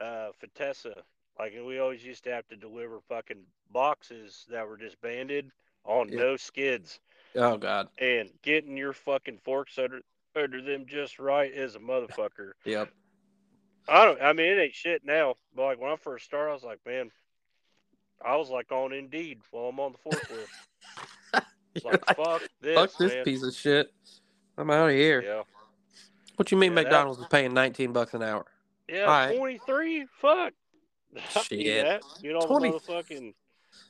uh Fatessa, like we always used to have to deliver fucking boxes that were just banded on
Yeah.
no skids
Oh, God.
and getting your fucking forks under under them just right is a motherfucker.
Yep.
I don't. I mean, it ain't shit now. But like when I first started, I was like, man, I was like on Indeed while I'm on the forklift. Like,
like,
fuck this,
Fuck this
man.
piece of shit. I'm out of here.
Yeah,
What you mean
Yeah, that-
McDonald's is paying 19 bucks an hour?
yeah.
Alright.
Twenty three. Fuck.
Shit.
that. Get all
20
the motherfucking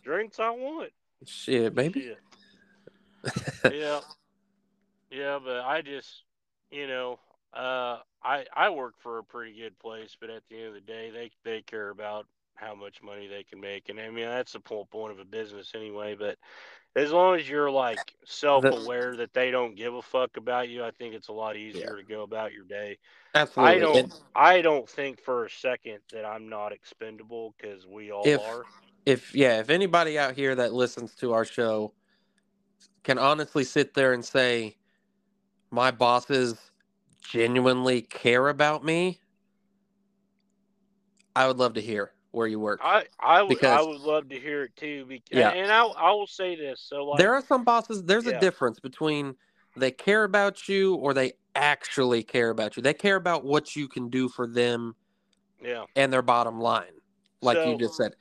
drinks I want.
Shit, baby.
Shit. yeah, yeah, but I just, you know, uh, I I work for a pretty good place, but at the end of the day, they they care about how much money they can make, and I mean that's the whole point of a business anyway. But as long as you're like self-aware that they don't give a fuck about you, I think it's a lot easier to go about your day.
Absolutely.
I don't,
And
I don't think for a second that I'm not expendable because we all
If-
are.
if yeah, if anybody out here that listens to our show can honestly sit there and say my bosses genuinely care about me, I would love to hear where you work.
I I would I would love to hear it too. Because,
Yeah.
and I I will say this. So like
there are some bosses there's
Yeah.
a difference between they care about you or they actually care about you. They care about what you can do for them
yeah.
and their bottom line. Like you just said.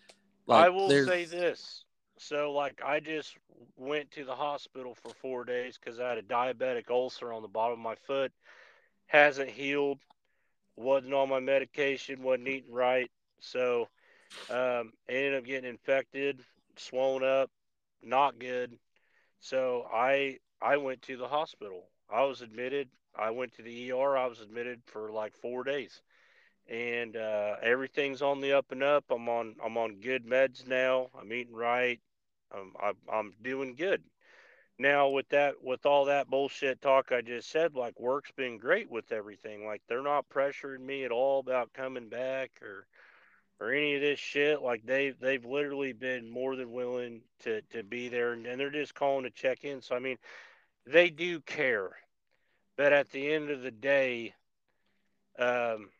I will
there's
say this. So, like, I just went to the hospital for four days because I had a diabetic ulcer on the bottom of my foot. Hasn't healed. Wasn't on my medication. Wasn't eating right. So, um, ended up getting infected, swollen up, not good. So I I went to the hospital. I was admitted. I went to the ER. I was admitted for like four days and uh, everything's on the up and up. I'm on I'm on good meds now. I'm eating right. I'm I'm, I'm doing good. Now with that with all that bullshit talk I just said, like work's been great with everything. Like they're not pressuring me at all about coming back or or any of this shit. Like they they've literally been more than willing to to be there and, and they're just calling to check in. So I mean, they do care. But at the end of the day, um,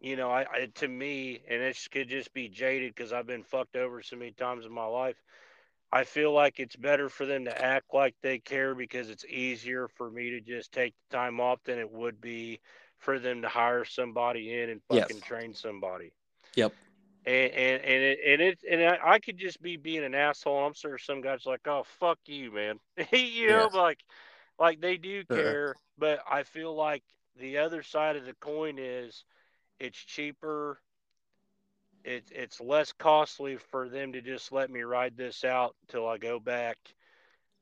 you know, I, I to me, and it could just be jaded because I've been fucked over so many times in my life. I feel like it's better for them to act like they care because it's easier for me to just take the time off than it would be for them to hire somebody in and
Yes.
fucking train somebody.
Yep.
And and and it and it and I, I could just be being an asshole. I'm sure some guys like, oh fuck you, man. you know, like like they do care, but I feel like the other side of the coin is it's cheaper. It's it's less costly for them to just let me ride this out till I go back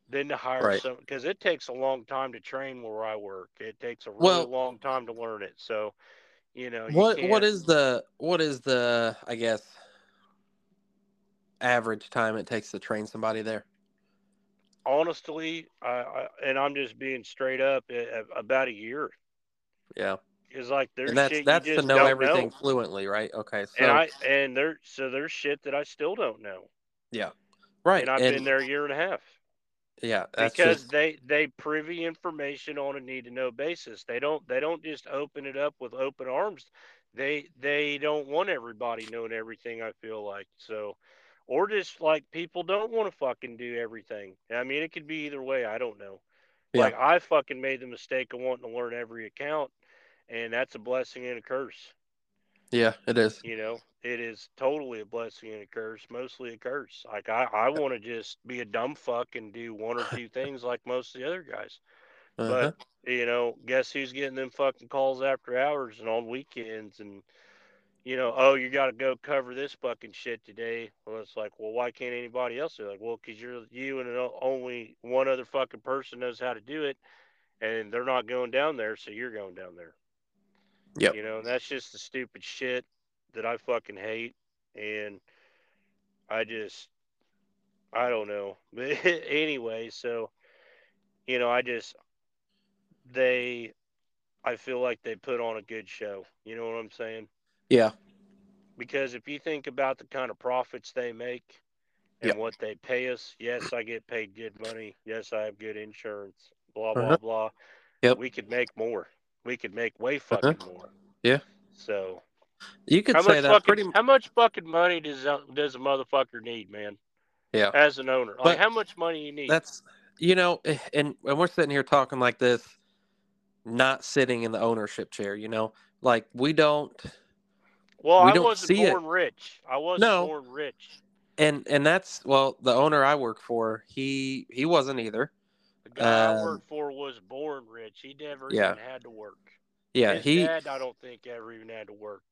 than to hire
Right.
some because it takes a long time to train where I work. It takes a really
Well-
long time to learn it. So, you know, you
What
can't,
what is the what is the I guess average time it takes to train somebody there?
honestly, I, I and I'm just being straight up a- a- about a year.
Yeah.
It's like there's
and that's
shit
that's to know everything
know.
fluently, right? Okay. So
and I and there so there's shit that I still don't know.
Yeah, right.
And I've been there a year and a half.
Yeah,
because
just
they they privy information on a need to know basis. They don't they don't just open it up with open arms. They they don't want everybody knowing everything. I feel like so, or just like people don't want to fucking do everything. I mean, it could be either way. I don't know.
Yeah.
Like I fucking made the mistake of wanting to learn every account, and that's a blessing and a curse.
Yeah, it is.
You know, it is totally a blessing and a curse, mostly a curse. Like I, I want to just be a dumb fuck and do one or two things like most of the other guys.
Uh-huh.
But you know, guess who's getting them fucking calls after hours and on weekends and you know, oh, you got to go cover this fucking shit today. Well, it's like, well, why can't anybody else do it? Like, well, because you're you and only one other fucking person knows how to do it, and they're not going down there, so you're going down there.
Yep.
You know, and that's just the stupid shit that I fucking hate, and I just, I don't know. But anyway, so, you know, I just, they, I feel like they put on a good show. You know what I'm saying?
Yeah.
Because if you think about the kind of profits they make and
Yep.
what they pay us, yes, I get paid good money. Yes, I have good insurance. Blah blah
Uh-huh.
blah.
Yep.
We could make more. We could make way fucking more.
Yeah.
So
You could say that
fucking
pretty
how much fucking money does a- does a motherfucker need, man?
Yeah.
As an owner, like
But
how much money you need?
that's you know, eh, and we're sitting here talking like this, not sitting in the ownership chair. You know, like we don't.
Well,
We
I
don't
wasn't
see it.
born rich. I wasn't
No.
born rich.
And and that's well, the owner I work for, he he wasn't either.
Guy I
Um,
worked for was born rich. He never
Yeah.
even had to work.
Yeah,
His
he.
dad, I don't think, ever even had to work.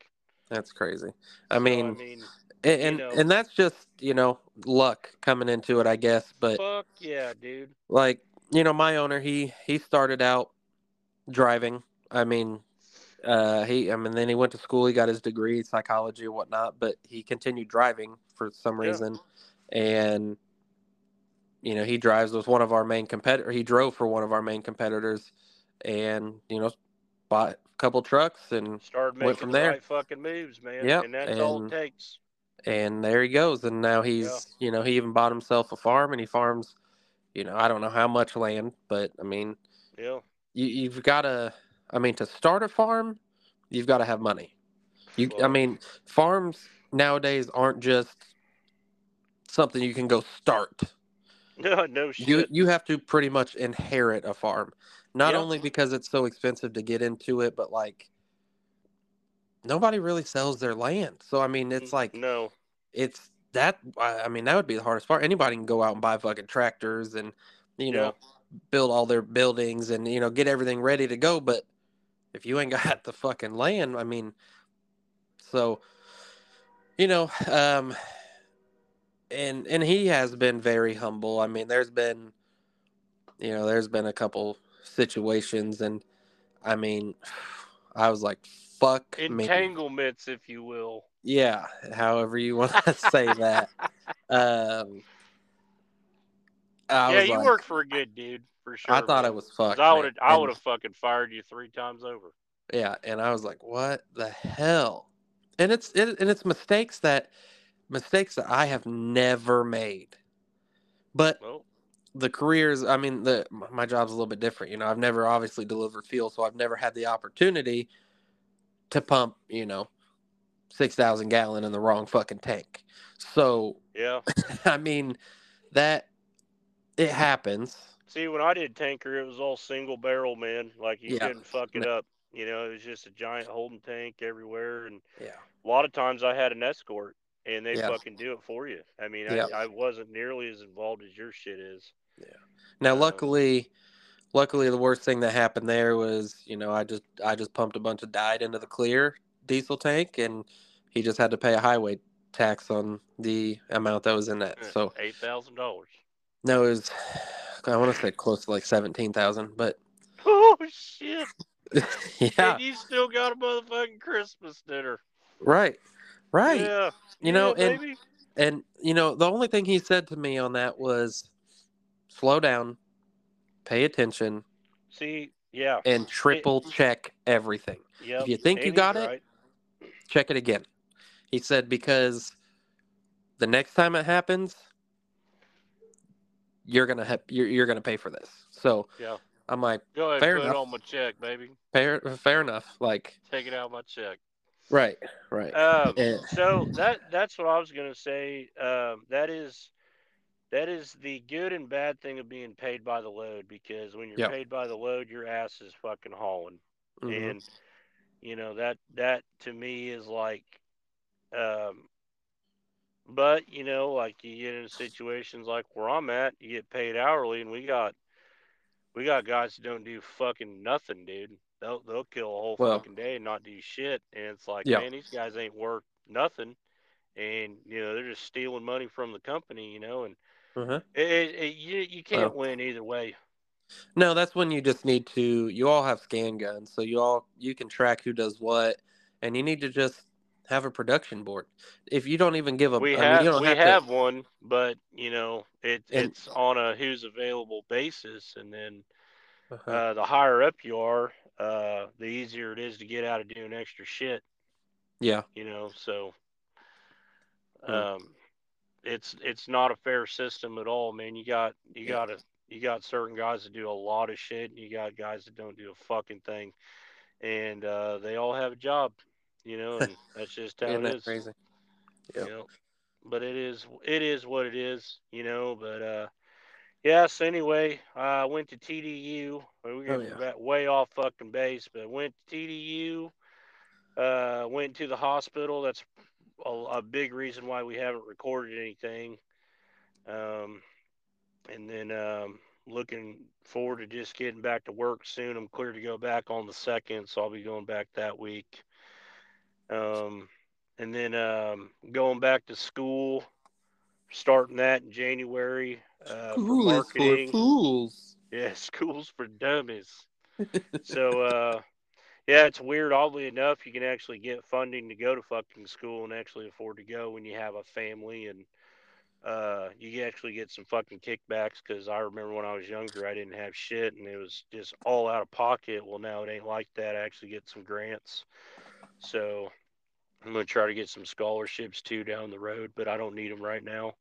That's crazy. I
So,
mean,
I mean,
and and,
know.
and that's just you know luck coming into it, I guess. But
fuck yeah, dude.
like you know, my owner, he he started out driving. I mean, uh, he I mean, then he went to school. He got his degree, psychology and whatnot. But he continued driving for some
Yeah.
reason, and you know, he drives with one of our main competitor. He drove for one of our main competitors, and you know, bought a couple trucks and
Started
Went from
the
there.
right fucking moves, man.
Yeah,
and that's all it
and-
takes.
and there he goes and now he's you know he even bought himself a farm and he farms you know i don't know how much land but i mean
Yeah.
you, you've got to i mean to start a farm you've got to have money you i mean farms nowadays aren't just something you can go start
No, no shit.
you you have to pretty much inherit a farm not
Yeah.
only because it's so expensive to get into it but like nobody really sells their land so i mean it's like
no.
it's that I I mean that would be the hardest part. Anybody can go out and buy fucking tractors and you know build all their buildings and you know get everything ready to go, but if you ain't got the fucking land, I mean so you know um and and he has been very humble. I mean there's been you know there's been a couple situations and I mean I was like fuck me.
Entanglements, if you will.
Yeah, however you want to say that. Um, I
yeah, you
like,
work for a good dude for sure.
I thought
man.
it was fucked.
I would have, I would have fucking fired you three times over.
Yeah, and I was like, "What the hell?" And it's it, and it's mistakes that mistakes that I have never made. But
Well,
the careers, I mean, the my job's a little bit different. You know, I've never obviously delivered fuel, so I've never had the opportunity to pump, you know, six thousand gallon in the wrong fucking tank. So
yeah.
I mean, that it happens.
See, when I did tanker, it was all single barrel, man. Like you
Yeah.
couldn't fuck it up. You know, it was just a giant holding tank everywhere, and
Yeah.
a lot of times I had an escort, and they
Yeah.
fucking do it for you. I mean,
Yeah.
I, I wasn't nearly as involved as your shit is. Yeah.
Now,
Uh,
luckily, luckily, the worst thing that happened there was, you know, I just I just pumped a bunch of dyed into the clear diesel tank, and he just had to pay a highway tax on the amount that was in that. So
eight thousand dollars.
no, it was I want to say close to like seventeen thousand, but
Oh shit!
yeah,
And you still got a motherfucking Christmas dinner.
right, right.
Yeah.
You know,
yeah,
and
baby.
And you know, the only thing he said to me on that was slow down, pay attention,
see, yeah,
and triple check everything.
yeah.
If you think you got it,
right.
Check it again. He said because the next time it happens, you're gonna have you're, you're gonna pay for this. So
Yeah.
I'm like,
Go ahead,
Fair
put
enough.
it on my check, baby.
fair, fair enough. Like,
Take it out of my check.
Right, right.
Um,
Yeah.
so that that's what I was gonna say. Um, that is that is the good and bad thing of being paid by the load because when you're
Yep.
paid by the load, your ass is fucking hauling,
Mhm.
and you know that that to me is like, um, but you know, like you get in situations like where I'm at, you get paid hourly, and we got we got guys that don't do fucking nothing, dude. They'll they'll kill a whole
Well-
fucking day and not do shit, and it's like,
Yeah.
man, these guys ain't worth nothing, and you know they're just stealing money from the company, you know, and
Uh-huh.
it, it, you you can't win either way.
No, that's when you just need to. You all have scan guns, so you all you can track who does what, and you need to just have a production board. If you don't even give a,
We
I mean,
have we
have, to-
one, but you know it
And-
it's on a who's available basis, and then
Uh-huh.
uh, the higher up you are, uh, the easier it is to get out of doing extra shit.
yeah,
you know so
Hmm.
um it's it's not a fair system at all man you got you
Yeah.
got to you got certain guys that do a lot of shit and you got guys that don't do a fucking thing and uh they all have a job you know and that's just how it is
crazy? Yeah.
you know but it is it is what it is you know but uh Yes. Anyway, I went to TDU. We're
Oh, yeah.
way off fucking base, but went to TDU. Uh, went to the hospital. That's a, a big reason why we haven't recorded anything. Um, and then um, looking forward to just getting back to work soon. I'm clear to go back on the second, so I'll be going back that week. Um, and then um, going back to school, starting that in January uh, for
School for
marketing.
fools.
Yeah, schools for dummies. so uh, yeah, it's weird. Oddly enough, you can actually get funding to go to fucking school and actually afford to go when you have a family and uh, you actually get some fucking kickbacks because I remember when I was younger, I didn't have shit and it was just all out of pocket. Well, now it ain't like that. I actually get some grants. So I'm going to try to get some scholarships too down the road, but I don't need them right now.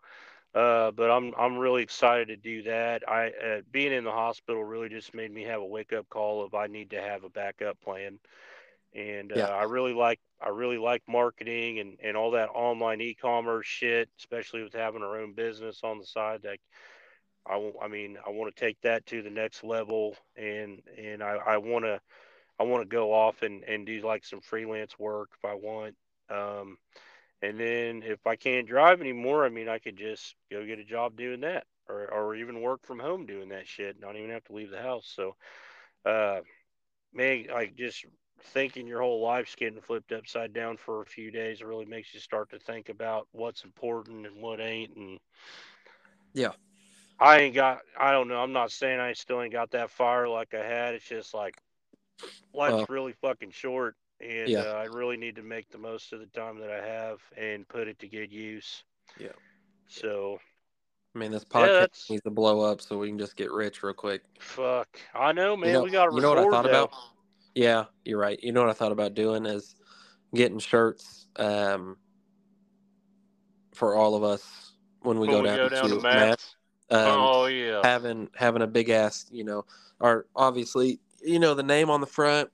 Uh, but I'm I'm really excited to do that. I uh, being in the hospital really just made me have a wake up call of I need to have a backup plan, and uh,
Yeah.
I really like I really like marketing and and all that online e-commerce shit, especially with having our own business on the side. Like I I mean I want to take that to the next level, and and I I want to I want to go off and and do like some freelance work if I want. Um, and then if I can't drive anymore, I mean, I could just go get a job doing that or, or even work from home doing that shit. Not even have to leave the house. So, uh, man, like just thinking your whole life's getting flipped upside down for a few days really makes you start to think about what's important and what ain't. And
Yeah.
I ain't got, I don't know. I'm not saying I still ain't got that fire like I had. It's just like life's
Well,
really fucking short. And
Yeah.
uh, I really need to make the most of the time that I have and put it to good use.
Yeah.
So
I mean, this podcast
that's-
needs to blow up so we can just get rich real quick.
fuck. I know, man.
know-
we got to
you know what I thought
though.
about? Yeah, you're right. You know what I thought about doing is getting shirts um, for all of us when we
when
go
we
down,
go down to
Matt.
MATS.
Um,
oh yeah.
having having a big ass, you know, or obviously, you know, the name on the front,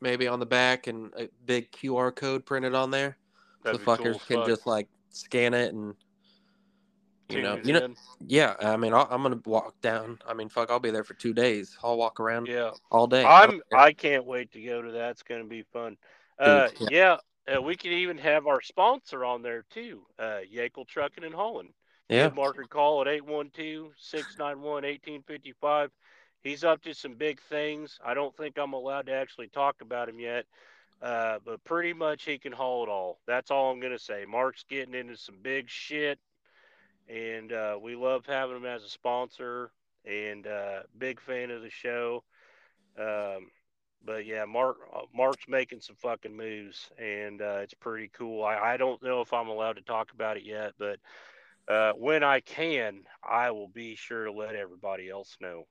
maybe on the back, and a big QR code printed on there,
That'd
so
be cool
fuckers can
fuck.
just like scan it and you
Tune
know, you know,
in.
yeah. I mean, I'll, I'm gonna walk down. I mean, fuck, I'll be there for two days. I'll walk around
Yeah.
all day. I don't
I'm. I can't wait to go to that. It's gonna be fun. Uh,
Dude,
yeah. Uh, we could even have our sponsor on there too. Uh, Yakel Trucking and Holland.
yeah,
Give Mark a call at 812-691-1855. He's up to some big things. I don't think I'm allowed to actually talk about him yet. Uh, but pretty much he can haul it all. That's all I'm gonna say. Mark's getting into some big shit, and uh, we love having him as a sponsor. And uh, big fan of the show. Um, but yeah, Mark uh, Mark's making some fucking moves, and uh, it's pretty cool. I, I don't know if I'm allowed to talk about it yet, but uh, when I can, I will be sure to let everybody else know.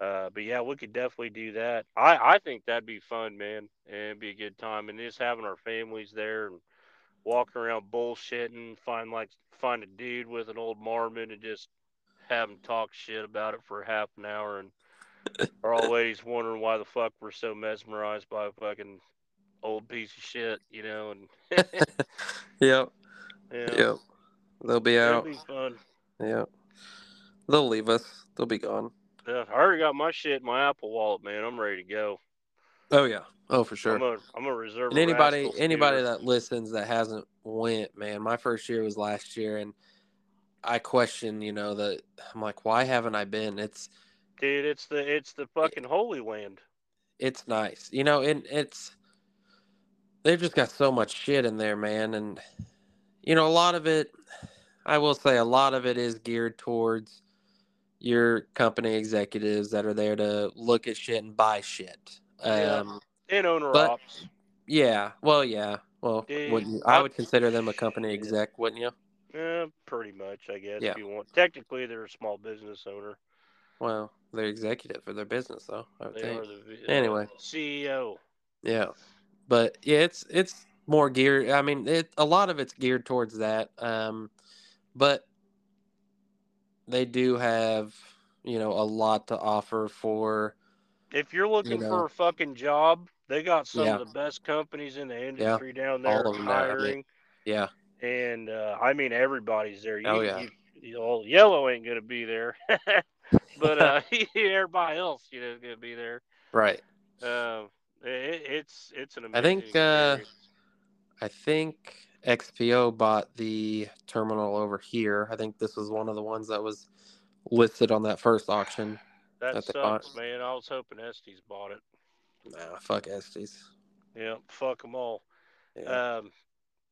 Uh, but yeah, we could definitely do that. I, I think that'd be fun, man, and it'd be a good time. And just having our families there and walking around bullshitting, find like find a dude with an old Marmon and just have him talk shit about it for half an hour, and are always wondering why the fuck we're so mesmerized by a fucking old piece of shit, you know? And
yep,
yeah,
yep. They'll be out.
be fun.
Yep, they'll leave us. They'll be gone.
Yeah, I already got my shit in my Apple Wallet, man. I'm ready to go.
Oh yeah. Oh for sure.
I'm gonna I'm gonna reserve.
And anybody anybody
scooter.
that listens that hasn't went, man, my first year was last year and I question, you know, that I'm like, why haven't I been? It's
dude, it's the it's the fucking Holy Land.
it's nice. You know, and it's they've just got so much shit in there, man, and you know, a lot of it I will say a lot of it is geared towards your company executives that are there to look at shit and buy shit.
Yeah.
Um
And owner
But-
ops.
yeah, well yeah. Well, wouldn't you, I would consider them a company exec, wouldn't you?
Eh, pretty much, I guess.
Yeah.
If you want, technically, they're a small business owner.
Well, they're executive for their business, though.
They
think.
are the
Anyway.
uh, CEO.
Yeah, but yeah, it's it's more geared. I mean, it a lot of it's geared towards that. Um, but they do have you know a lot to offer for
If you're looking
know.
for a fucking job, they got some
Yeah.
of the best companies in the industry down there
of there. I mean,
hiring.
yeah
and uh, I mean everybody's there. You,
Oh, yeah.
you, you know, yellow ain't gonna be there. but uh, everybody else, you know, is gonna be there.
right.
Um, it, it's it's an amazing I
think, uh. I think XPO bought the terminal over here. I think this was one of the ones that was listed on that first auction.
that
they bought.
man. I was hoping Estes bought it.
Nah, fuck Estes.
Yeah, fuck them all.
Yeah.
Um,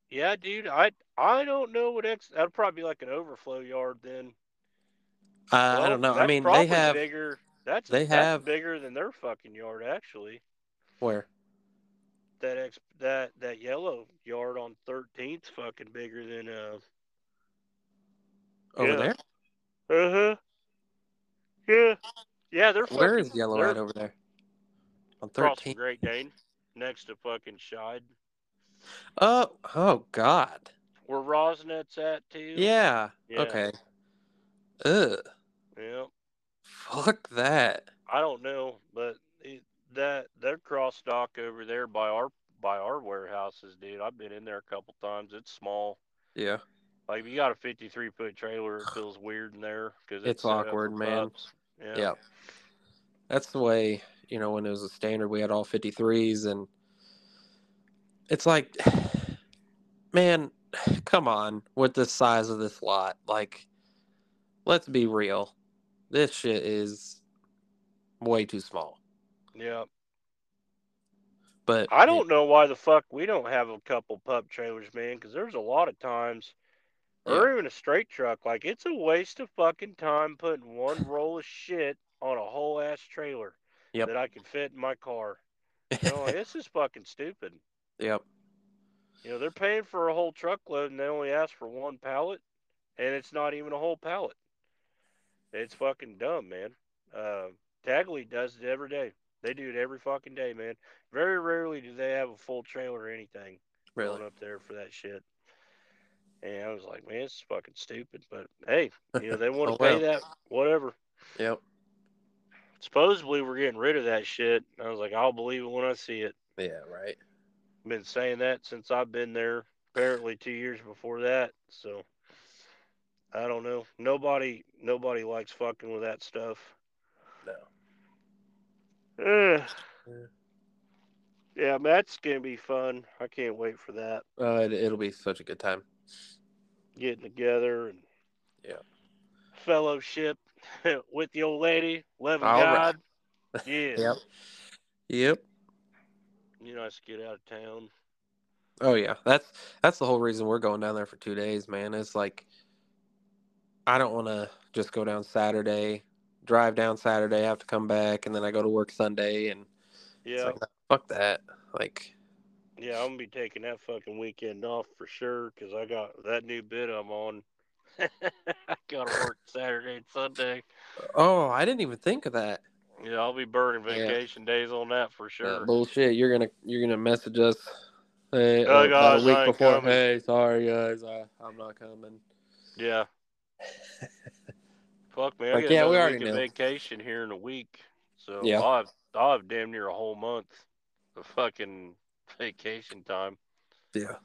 yeah, dude. I I don't know what X. That'd probably be like an overflow yard then.
Uh, I don't know. I mean, they have
bigger. That's
they
that's
have-
bigger than their fucking yard actually.
where?
That ex that that yellow yard on 13th fucking bigger than uh
Over
Yeah.
there?
uh huh yeah yeah they're
Where
fucking
is Yellow
they're
over there? On 13th.
Great Dane next to fucking Shide.
Oh, oh God.
where Rosnet's at too.
Yeah.
Yeah.
Okay. Ugh.
Yeah.
Fuck that.
I don't know, but that they're cross dock over there by our by our warehouses, dude. I've been in there a couple times. It's small.
Yeah.
Like if you got a 53 foot trailer, it feels weird in there because
It's awkward, man.
Yeah.
Yeah. That's the way, you know, when it was a standard, we had all 53s. And it's like, man, come on with the size of this lot. Like, let's be real. This shit is way too small.
Yeah.
But
I don't know why the fuck we don't have a couple pup trailers, man. Because there's a lot of times, or even a straight truck. Like it's a waste of fucking time putting one roll of shit on a whole ass trailer
Yep.
that I can fit in my car. You know, this is fucking stupid.
yep.
You know, they're paying for a whole truckload and they only ask for one pallet, and it's not even a whole pallet. It's fucking dumb, man. Uh, Tagley does it every day. They do it every fucking day, man. Very rarely do they have a full trailer or anything
Really.
going up there for that shit. And I was like, man, it's fucking stupid. But hey, you know, they want to
Oh,
pay
well.
that, whatever.
Yep.
Supposedly we're getting rid of that shit. I was like, I'll believe it when I see it.
Yeah, right.
been saying that since I've been there. Apparently, two years before that. So I don't know. Nobody, nobody likes fucking with that stuff.
No. Yeah.
Yeah, that's gonna be fun. I can't wait for that.
Uh, it, it'll be such a good time.
Getting together and
Yeah.
fellowship with the old lady, loving
All right.
God. Yeah,
Yep. Yep.
you know, I just get out of town.
Oh yeah, that's that's the whole reason we're going down there for two days, man. It's like I don't want to just go down Saturday, drive down Saturday, have to come back, and then I go to work Sunday, and
Yeah,
like fuck that. Like,
yeah, I'm gonna be taking that fucking weekend off for sure because I got that new bit I'm on. I gotta work Saturday and Sunday.
oh, I didn't even think of that.
Yeah, I'll be burning
Yeah.
vacation days on that for sure.
bullshit. You're gonna you're gonna message us. Hey,
Oh,
uh, a week before.
coming.
Hey, sorry guys, I, I'm not coming.
Yeah. Fuck man,
Like, yeah, we already
of vacation here in a week, so
Yeah.
I'll have I'll have damn near a whole month of fucking vacation time.
Yeah.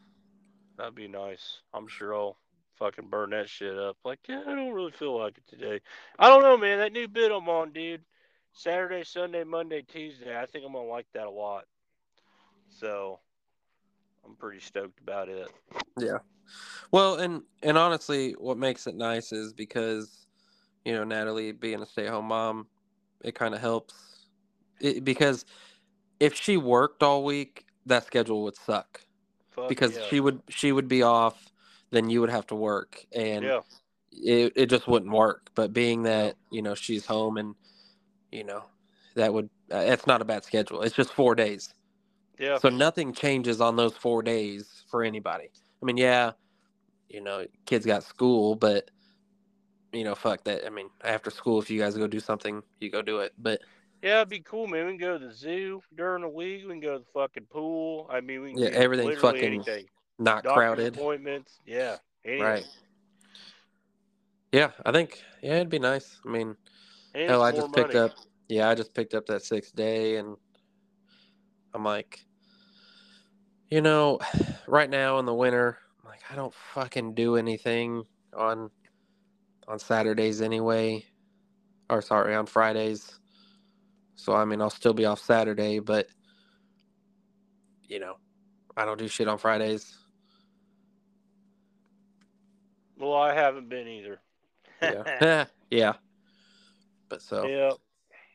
That'd be nice. I'm sure I'll fucking burn that shit up. Like, yeah, I don't really feel like it today. I don't know, man. That new bit I'm on, dude. Saturday, Sunday, Monday, Tuesday. I think I'm gonna like that a lot. So, I'm pretty stoked about it.
Yeah. Well, and and honestly, what makes it nice is because you know Natalie being a stay-at-home mom, it kind of helps. It, because if she worked all week, that schedule would suck.
Fuck
Because
yeah.
she would she would be off, then you would have to work, and
yeah,
it it just wouldn't work. But being that you know she's home and you know that would uh, it's not a bad schedule. It's just four days.
yeah,
So nothing changes on those four days for anybody. I mean, yeah, you know, kids got school, but you know, fuck that. I mean, after school, if you guys go do something, you go do it. But
yeah. It'd be cool, man. We can go to the zoo during the week. We can go to the fucking pool. I mean, we can
Yeah,
do
everything's fucking
anything.
not
Doctor's
crowded,
appointments. Yeah, anything.
right? Yeah, I think yeah, it'd be nice. I mean,
And
hell, I just picked
money.
up. Yeah, I just picked up that sixth day, and I'm like, you know, right now in the winter, I'm like I don't fucking do anything on on Saturdays anyway. or sorry, on Fridays. So I mean, I'll still be off Saturday, but you know, I don't do shit on Fridays.
Well, I haven't been either.
Yeah, yeah. But so
Yeah.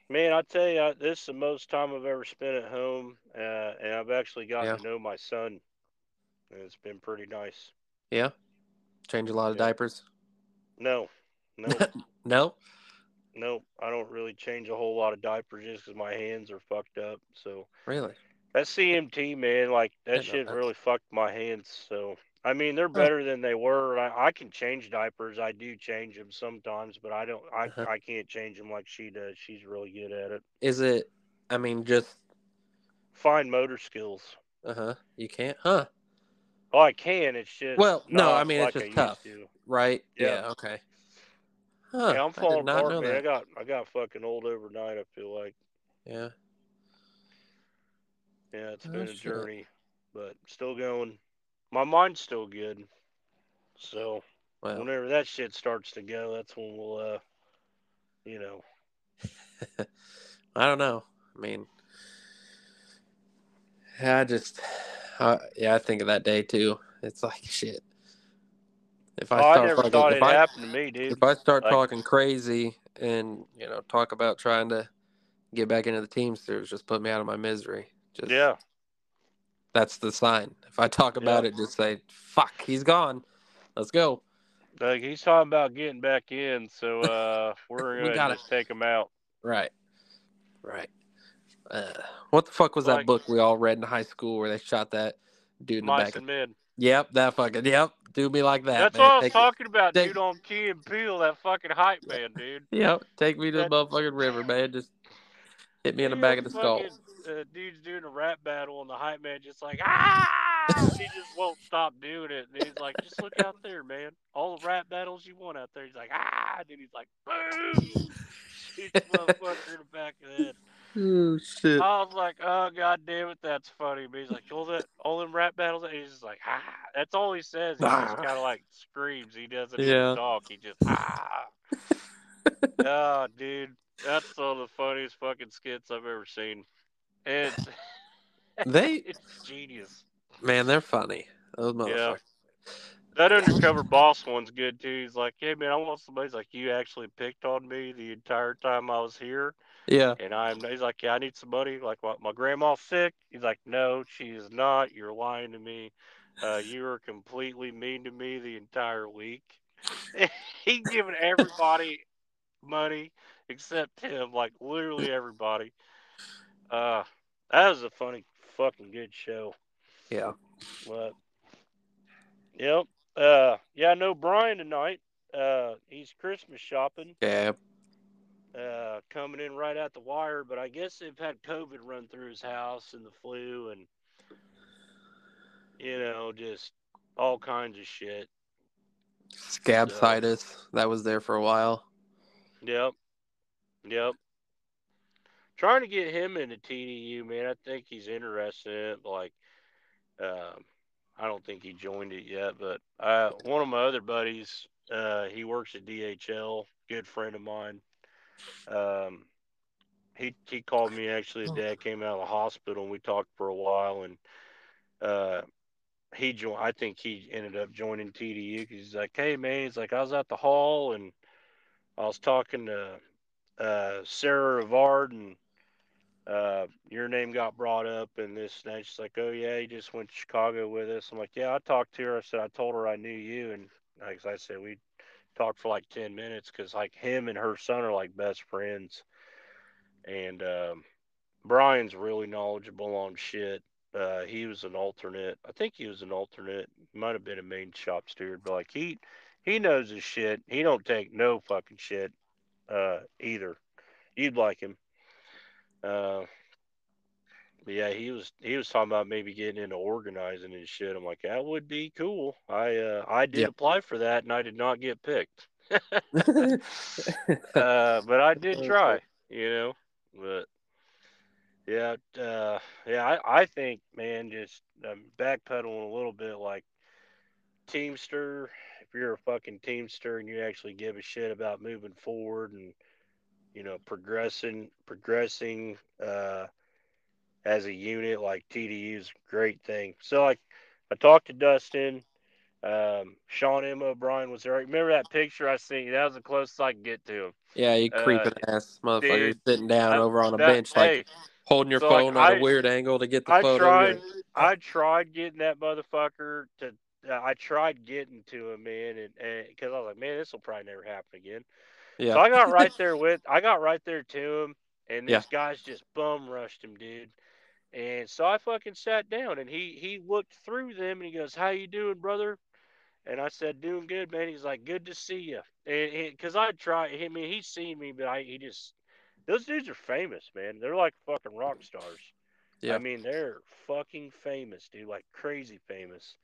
Man, I tell you, this is the most time I've ever spent at home, uh, and I've actually gotten
Yeah.
to know my son. And it's been pretty nice.
yeah, change a lot of
Yeah.
diapers.
No, no,
No,
no, I don't really change a whole lot of diapers just because my hands are fucked up. So
really.
that CMT, man, like that shit really fucked my hands. So I mean, they're better than they were. I, I can change diapers. I do change them sometimes, but I don't. I
Uh-huh.
I can't change them like she does. She's really good at it.
Is it? I mean, just
Fine motor skills.
uh huh. You can't, huh?
Oh, I can. It's just
Well, no, I mean, it's
like
just
I
tough.
to.
Right?
Yeah.
Yeah. okay. Huh?
Yeah, I'm falling apart, man. I got I got fucking old overnight. I feel like
Yeah.
yeah, it's
Oh,
been a
shit.
journey, but still going. My mind's still good. So whenever that shit starts to go, that's when we'll uh, you know,
I don't know. I mean, I just, uh, yeah, I think of that day too. It's like shit. If I
oh, I
start
never
fucking,
thought it
I,
happened to me, dude.
if I start
Like-
talking crazy and you know talk about trying to get back into the Teamsters, just put me out of my misery. Just
Yeah,
that's the sign. If I talk about
Yeah.
it, just say, "Fuck, he's gone. Let's go."
like he's talking about getting back in, so uh, we're gonna
gotta-
just take him out.
Right. Right. Uh, what the fuck was that book we all read in high school where they shot that dude in the back?
and men.
Yep, that fucking yep. Do me like that.
That's
man.
what I was
Take-
talking about,
take-
dude. On Key and Peele, that fucking hype man, dude.
Yep, take me to the motherfucking river, man. Just hit me in the back of the skull.
Uh, dude's doing a rap battle, and the hype man just like ah, he just won't stop doing it. And he's like, just look out there, man. All the rap battles you want out there. He's like ah, and then he's like boom, shoots the motherfucker in the back of the head.
Oh shit.
I was like, oh god damn it, that's funny. But he's like, all that, all them rap battles. And he's just like ah, that's all he says. He just
Ah.
kind of like screams. He doesn't
Yeah.
even talk. He just ah. oh, dude, that's some of the funniest fucking skits I've ever seen. And it's,
They
it's genius.
man, they're funny. Those motherfuckers.
That undercover boss one's good too. He's like, hey man, I want somebody's like you actually picked on me the entire time I was here,
Yeah.
and I'm. He's like, yeah, I need somebody. Like, what? My grandma's sick. He's like, no, she is not. You're lying to me. Uh, you were completely mean to me the entire week. he giving everybody money except him, like literally everybody. Uh, that was a funny, fucking good show.
Yeah.
But yep. Uh yeah, I know Brian tonight. Uh he's Christmas shopping.
Yeah.
Uh coming in right at the wire, but I guess they've had COVID run through his house and the flu and you know, just all kinds of shit.
Scabsitis. That was there for a while.
Yep. Yep. Trying to get him into TDU, man. I think he's interested in it. Like, um, I don't think he joined it yet, but uh, one of my other buddies, uh, he works at DHL, good friend of mine. Um, he he called me actually the day I came out of the hospital, and we talked for a while, and uh, he joined. I think he ended up joining TDU because he's like, hey man, he's like I was at the hall and I was talking to uh, Sarah Rivard and uh, your name got brought up and this and that. She's like, oh yeah, he just went to Chicago with us. I'm like, yeah, I talked to her. I said I told her I knew you, and like I said, we talked for like ten minutes because like him and her son are like best friends, and um, Brian's really knowledgeable on shit. Uh, he was an alternate. I think he was an alternate. Might have been a main shop steward, but like he he knows his shit. He don't take no fucking shit uh, either. You'd like him. Uh, but yeah, he was he was talking about maybe getting into organizing and shit. I'm like, that would be cool. I uh, I did
Yeah.
apply for that and I did not get picked. uh, but I did try, you know. But yeah, uh, yeah, I, I think, man, just um, backpedaling a little bit, like Teamster. If you're a fucking Teamster and you actually give a shit about moving forward and you know, progressing, progressing uh, as a unit, like TDU's great thing. So, like, I talked to Dustin. Um, Sean M. O'Brien was there. Remember that picture I seen? That was the closest I could get to him.
Yeah, you
Uh,
creeping ass motherfucker
dude,
sitting down
I-
over on a
that-
bench, like
hey,
holding your
so, like,
phone at a
I-
weird angle to get the
I
photo.
tried. I tried getting that motherfucker to. Uh, I tried getting to him, man, and because I was like, man, this will probably never happen again.
yeah,
So I got right there with. I got right there to him, and
Yeah.
guys just bum rushed him, dude. And so I fucking sat down, and he he looked through them, and he goes, "How you doing, brother?" And I said, "Doing good, man." He's like, "Good to see you." And because I tried, I mean, he's seen me, but I he just those dudes are famous, man. They're like fucking rock stars.
Yeah.
I mean, they're fucking famous, dude. Like crazy famous.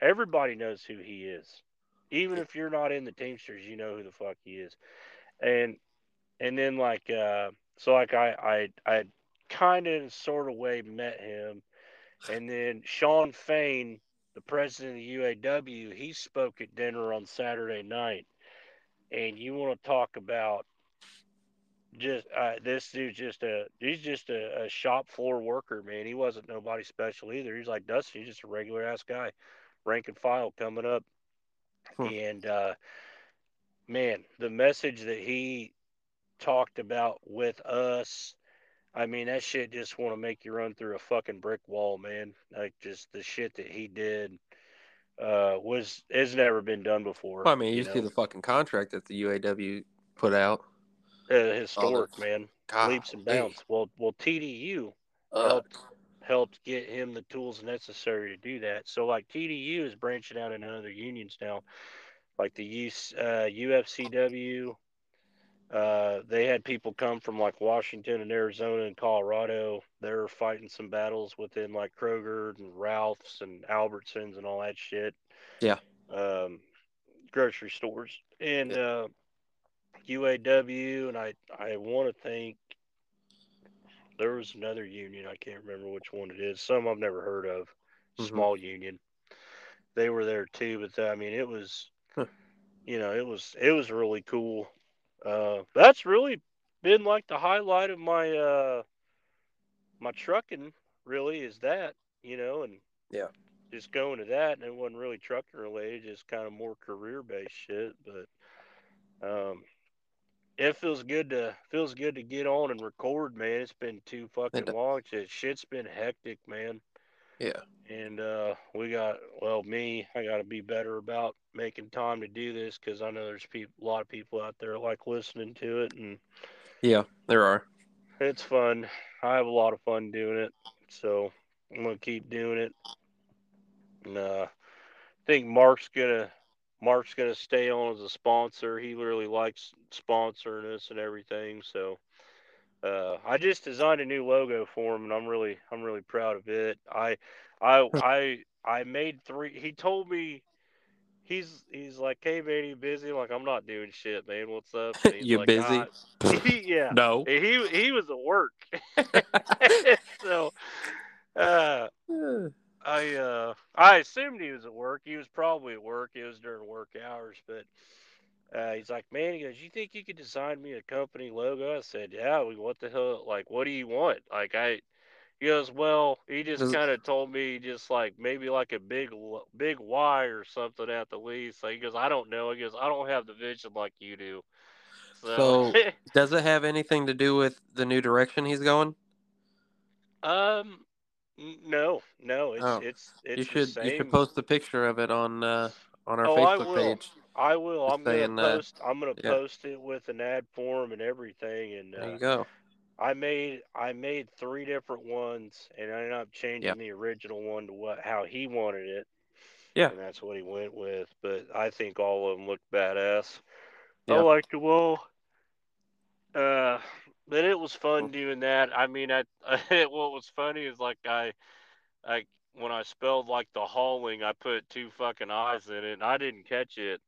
Everybody knows who he is. Even if you're not in the Teamsters, you know who the fuck he is. And and then like uh so like I I I kind of sort of way met him. And then Shawn Fain, the president of the UAW, he spoke at dinner on Saturday night. And you want to talk about just uh, this dude's just a he's just a, a shop floor worker, man. He wasn't nobody special either. He's like Dusty, he's just a regular ass guy, rank and file coming up.
Hmm.
And uh, man, the message that he talked about with us, I mean, that shit just want to make you run through a fucking brick wall, man. Like just the shit that he did uh, was has never been done before.
Well, I mean, you,
know?
see the fucking contract that the UAW put out.
uh, historic,
Oh,
man,
God,
leaps and bounds. Well, well, TDU
Uh,
helped helped get him the tools necessary to do that. So like TDU is branching out into other unions now, like the US, uh, UFCW. Uh, they had people come from like Washington and Arizona and Colorado. They're fighting some battles within like Kroger and Ralphs and Albertsons and all that shit.
Yeah.
Um, grocery stores and uh, UAW and I I want to think there was another union I can't remember which one it is. Some I've never heard of.
Mhm.
Small union. They were there too, but I mean it was
Huh.
you know, it was it was really cool. Uh that's really been like the highlight of my uh my trucking really is that, you know, and
Yeah.
just going to that and it wasn't really trucking related, just kind of more career based shit. But um it feels good to feels good to get on and record, man. It's been too fucking long. Shit, shit's been hectic, man.
Yeah.
And uh, we got well, me. I got to be better about making time to do this because I know there's people, a lot of people out there like listening to it, and
Yeah, there are.
it's fun. I have a lot of fun doing it, so I'm gonna keep doing it. And uh, I think Mark's gonna Mark's gonna stay on as a sponsor. He really likes sponsoring us and everything. So uh, I just designed a new logo for him, and I'm really I'm really proud of it. I I I I made three. He told me. He's he's like, hey man, you busy? I'm like, I'm not doing shit, man. What's up?
You
like,
busy?
"Ah." yeah.
No.
And He he was at work. so uh I uh I assumed he was at work. He was probably at work. It was during work hours, but uh, he's like, man, he goes, you think you could design me a company logo? I said, yeah. we- What the hell? Like, what do you want? Like, I. He goes, well, he just kind of told me just like maybe like a big big Y or something at the least. Like, he goes, I don't know. He goes, I don't have the vision like you do. So,
So- Does it have anything to do with the new direction he's going?
um, no, no, it's
Oh.
it's it's
you
the
should you should post a picture of it on uh, on our
Oh,
Facebook page.
I will. I'm gonna
uh,
post. I'm gonna
yeah.
post it with an ad form and everything. And
There
uh,
you go.
I made I made three different ones, and I ended up changing the original one to what how he wanted it.
Yeah.
and that's what he went with. But I think all of them look badass. I
Yeah.
like the well. Uh, but it was fun doing that. I mean, I what was funny is like I, I when I spelled like the hauling, I put two fucking eyes in it, and I didn't catch it.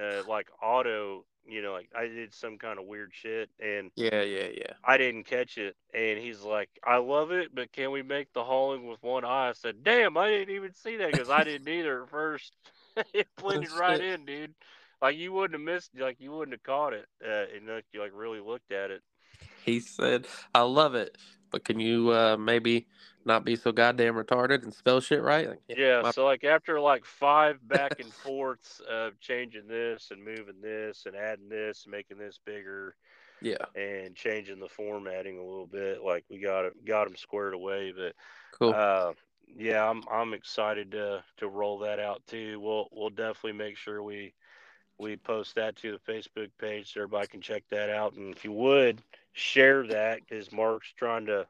Uh, like auto, you know, like I did some kind of weird shit, and
Yeah, yeah, yeah.
I didn't catch it. And he's like, I love it, but can we make the hauling with one eye? I said, Damn, I didn't even see that because I didn't either at first. it blended right in, dude. Like you wouldn't have missed, like you wouldn't have caught it, uh, unless you like really looked at it.
he said, "I love it, but can you uh, maybe not be so goddamn retarded and spell shit right?" Like,
Yeah,
my-
so like after like five back and forths of changing this and moving this and adding this and making this bigger
yeah,
and changing the formatting a little bit, like we got it got them squared away. But
cool.
uh, yeah, I'm I'm excited to to roll that out too. We'll we'll definitely make sure we we post that to the Facebook page so everybody can check that out. And if you would share that, because Mark's trying to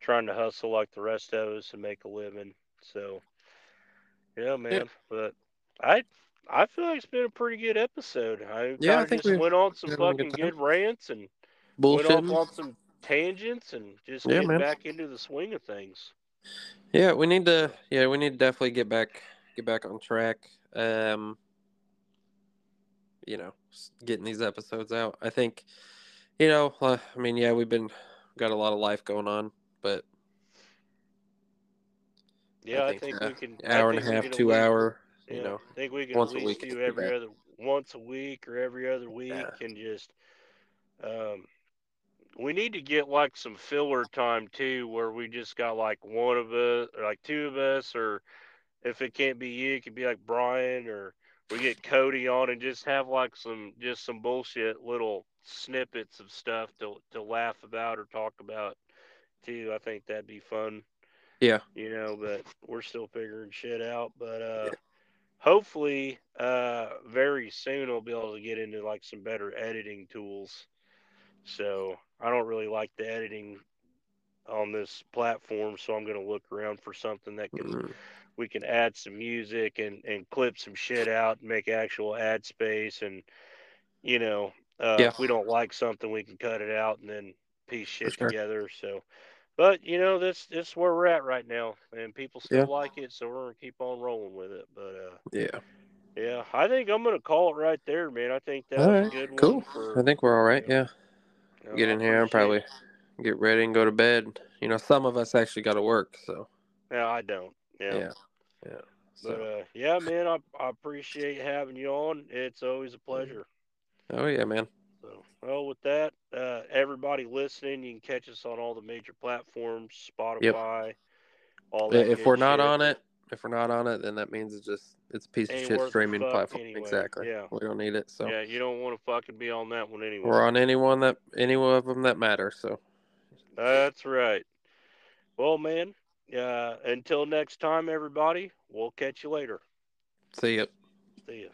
trying to hustle like the rest of us and make a living. So yeah, man. But I I feel like it's been a pretty good episode. I
Yeah, I think
just
we-
went on some
a good
fucking good rants and
Bullshit.
went off on some tangents and just
Yeah,
getting
man.
back into the swing of things.
Yeah, we need to. Yeah, we need to definitely get back get back on track. Um, you know, getting these episodes out. I think, you know, uh, I mean, yeah, we've been got a lot of life going on, but
Yeah, I
think,
think,
uh,
we can
hour and a half, two hour.
Yeah,
You know,
I think we can
once
at
a
least
week
do every other once a week or every other week
Yeah.
and just um we need to get like some filler time too where we just got like one of us or like two of us or if it can't be you it could be like Brian or we get Cody on and just have like some just some bullshit little snippets of stuff to to laugh about or talk about too. I think that'd be fun
Yeah.
you know, but we're still figuring shit out. But uh, hopefully, uh, very soon we'll be able to get into like some better editing tools. So I don't really like the editing on this platform, so I'm gonna look around for something that can
Mm,
we can add some music and and clip some shit out and make actual ad space and you know uh,
Yeah.
if we don't like something we can cut it out and then piece shit
sure.
together so but you know this this is where we're at right now and people still
Yeah.
like it so we're gonna keep on rolling with it but uh
yeah.
yeah i think i'm gonna call it right there man i think that
All
was
right.
good
Cool.
one for
I think we're all right. Yeah.
you know,
Get in here and probably get ready and go to bed. You know, some of us actually got to work, so
no i don't yeah,
yeah, yeah.
but uh yeah man I, I appreciate having you on it's always a pleasure
oh yeah, man.
So, well, with that, uh, everybody listening, you can catch us on all the major platforms, Spotify, yep. all that.
If we're not
shit.
on it, if we're not on it, then that means it's just it's a piece of shit streaming platform.
anyway.
Exactly.
Yeah.
We don't need it. So
yeah, you don't want to fucking be on that one anyway.
we're on anyone that any one of them that matter. So
That's right. Well, man, uh, until next time, everybody, we'll catch you later.
see ya.
See ya.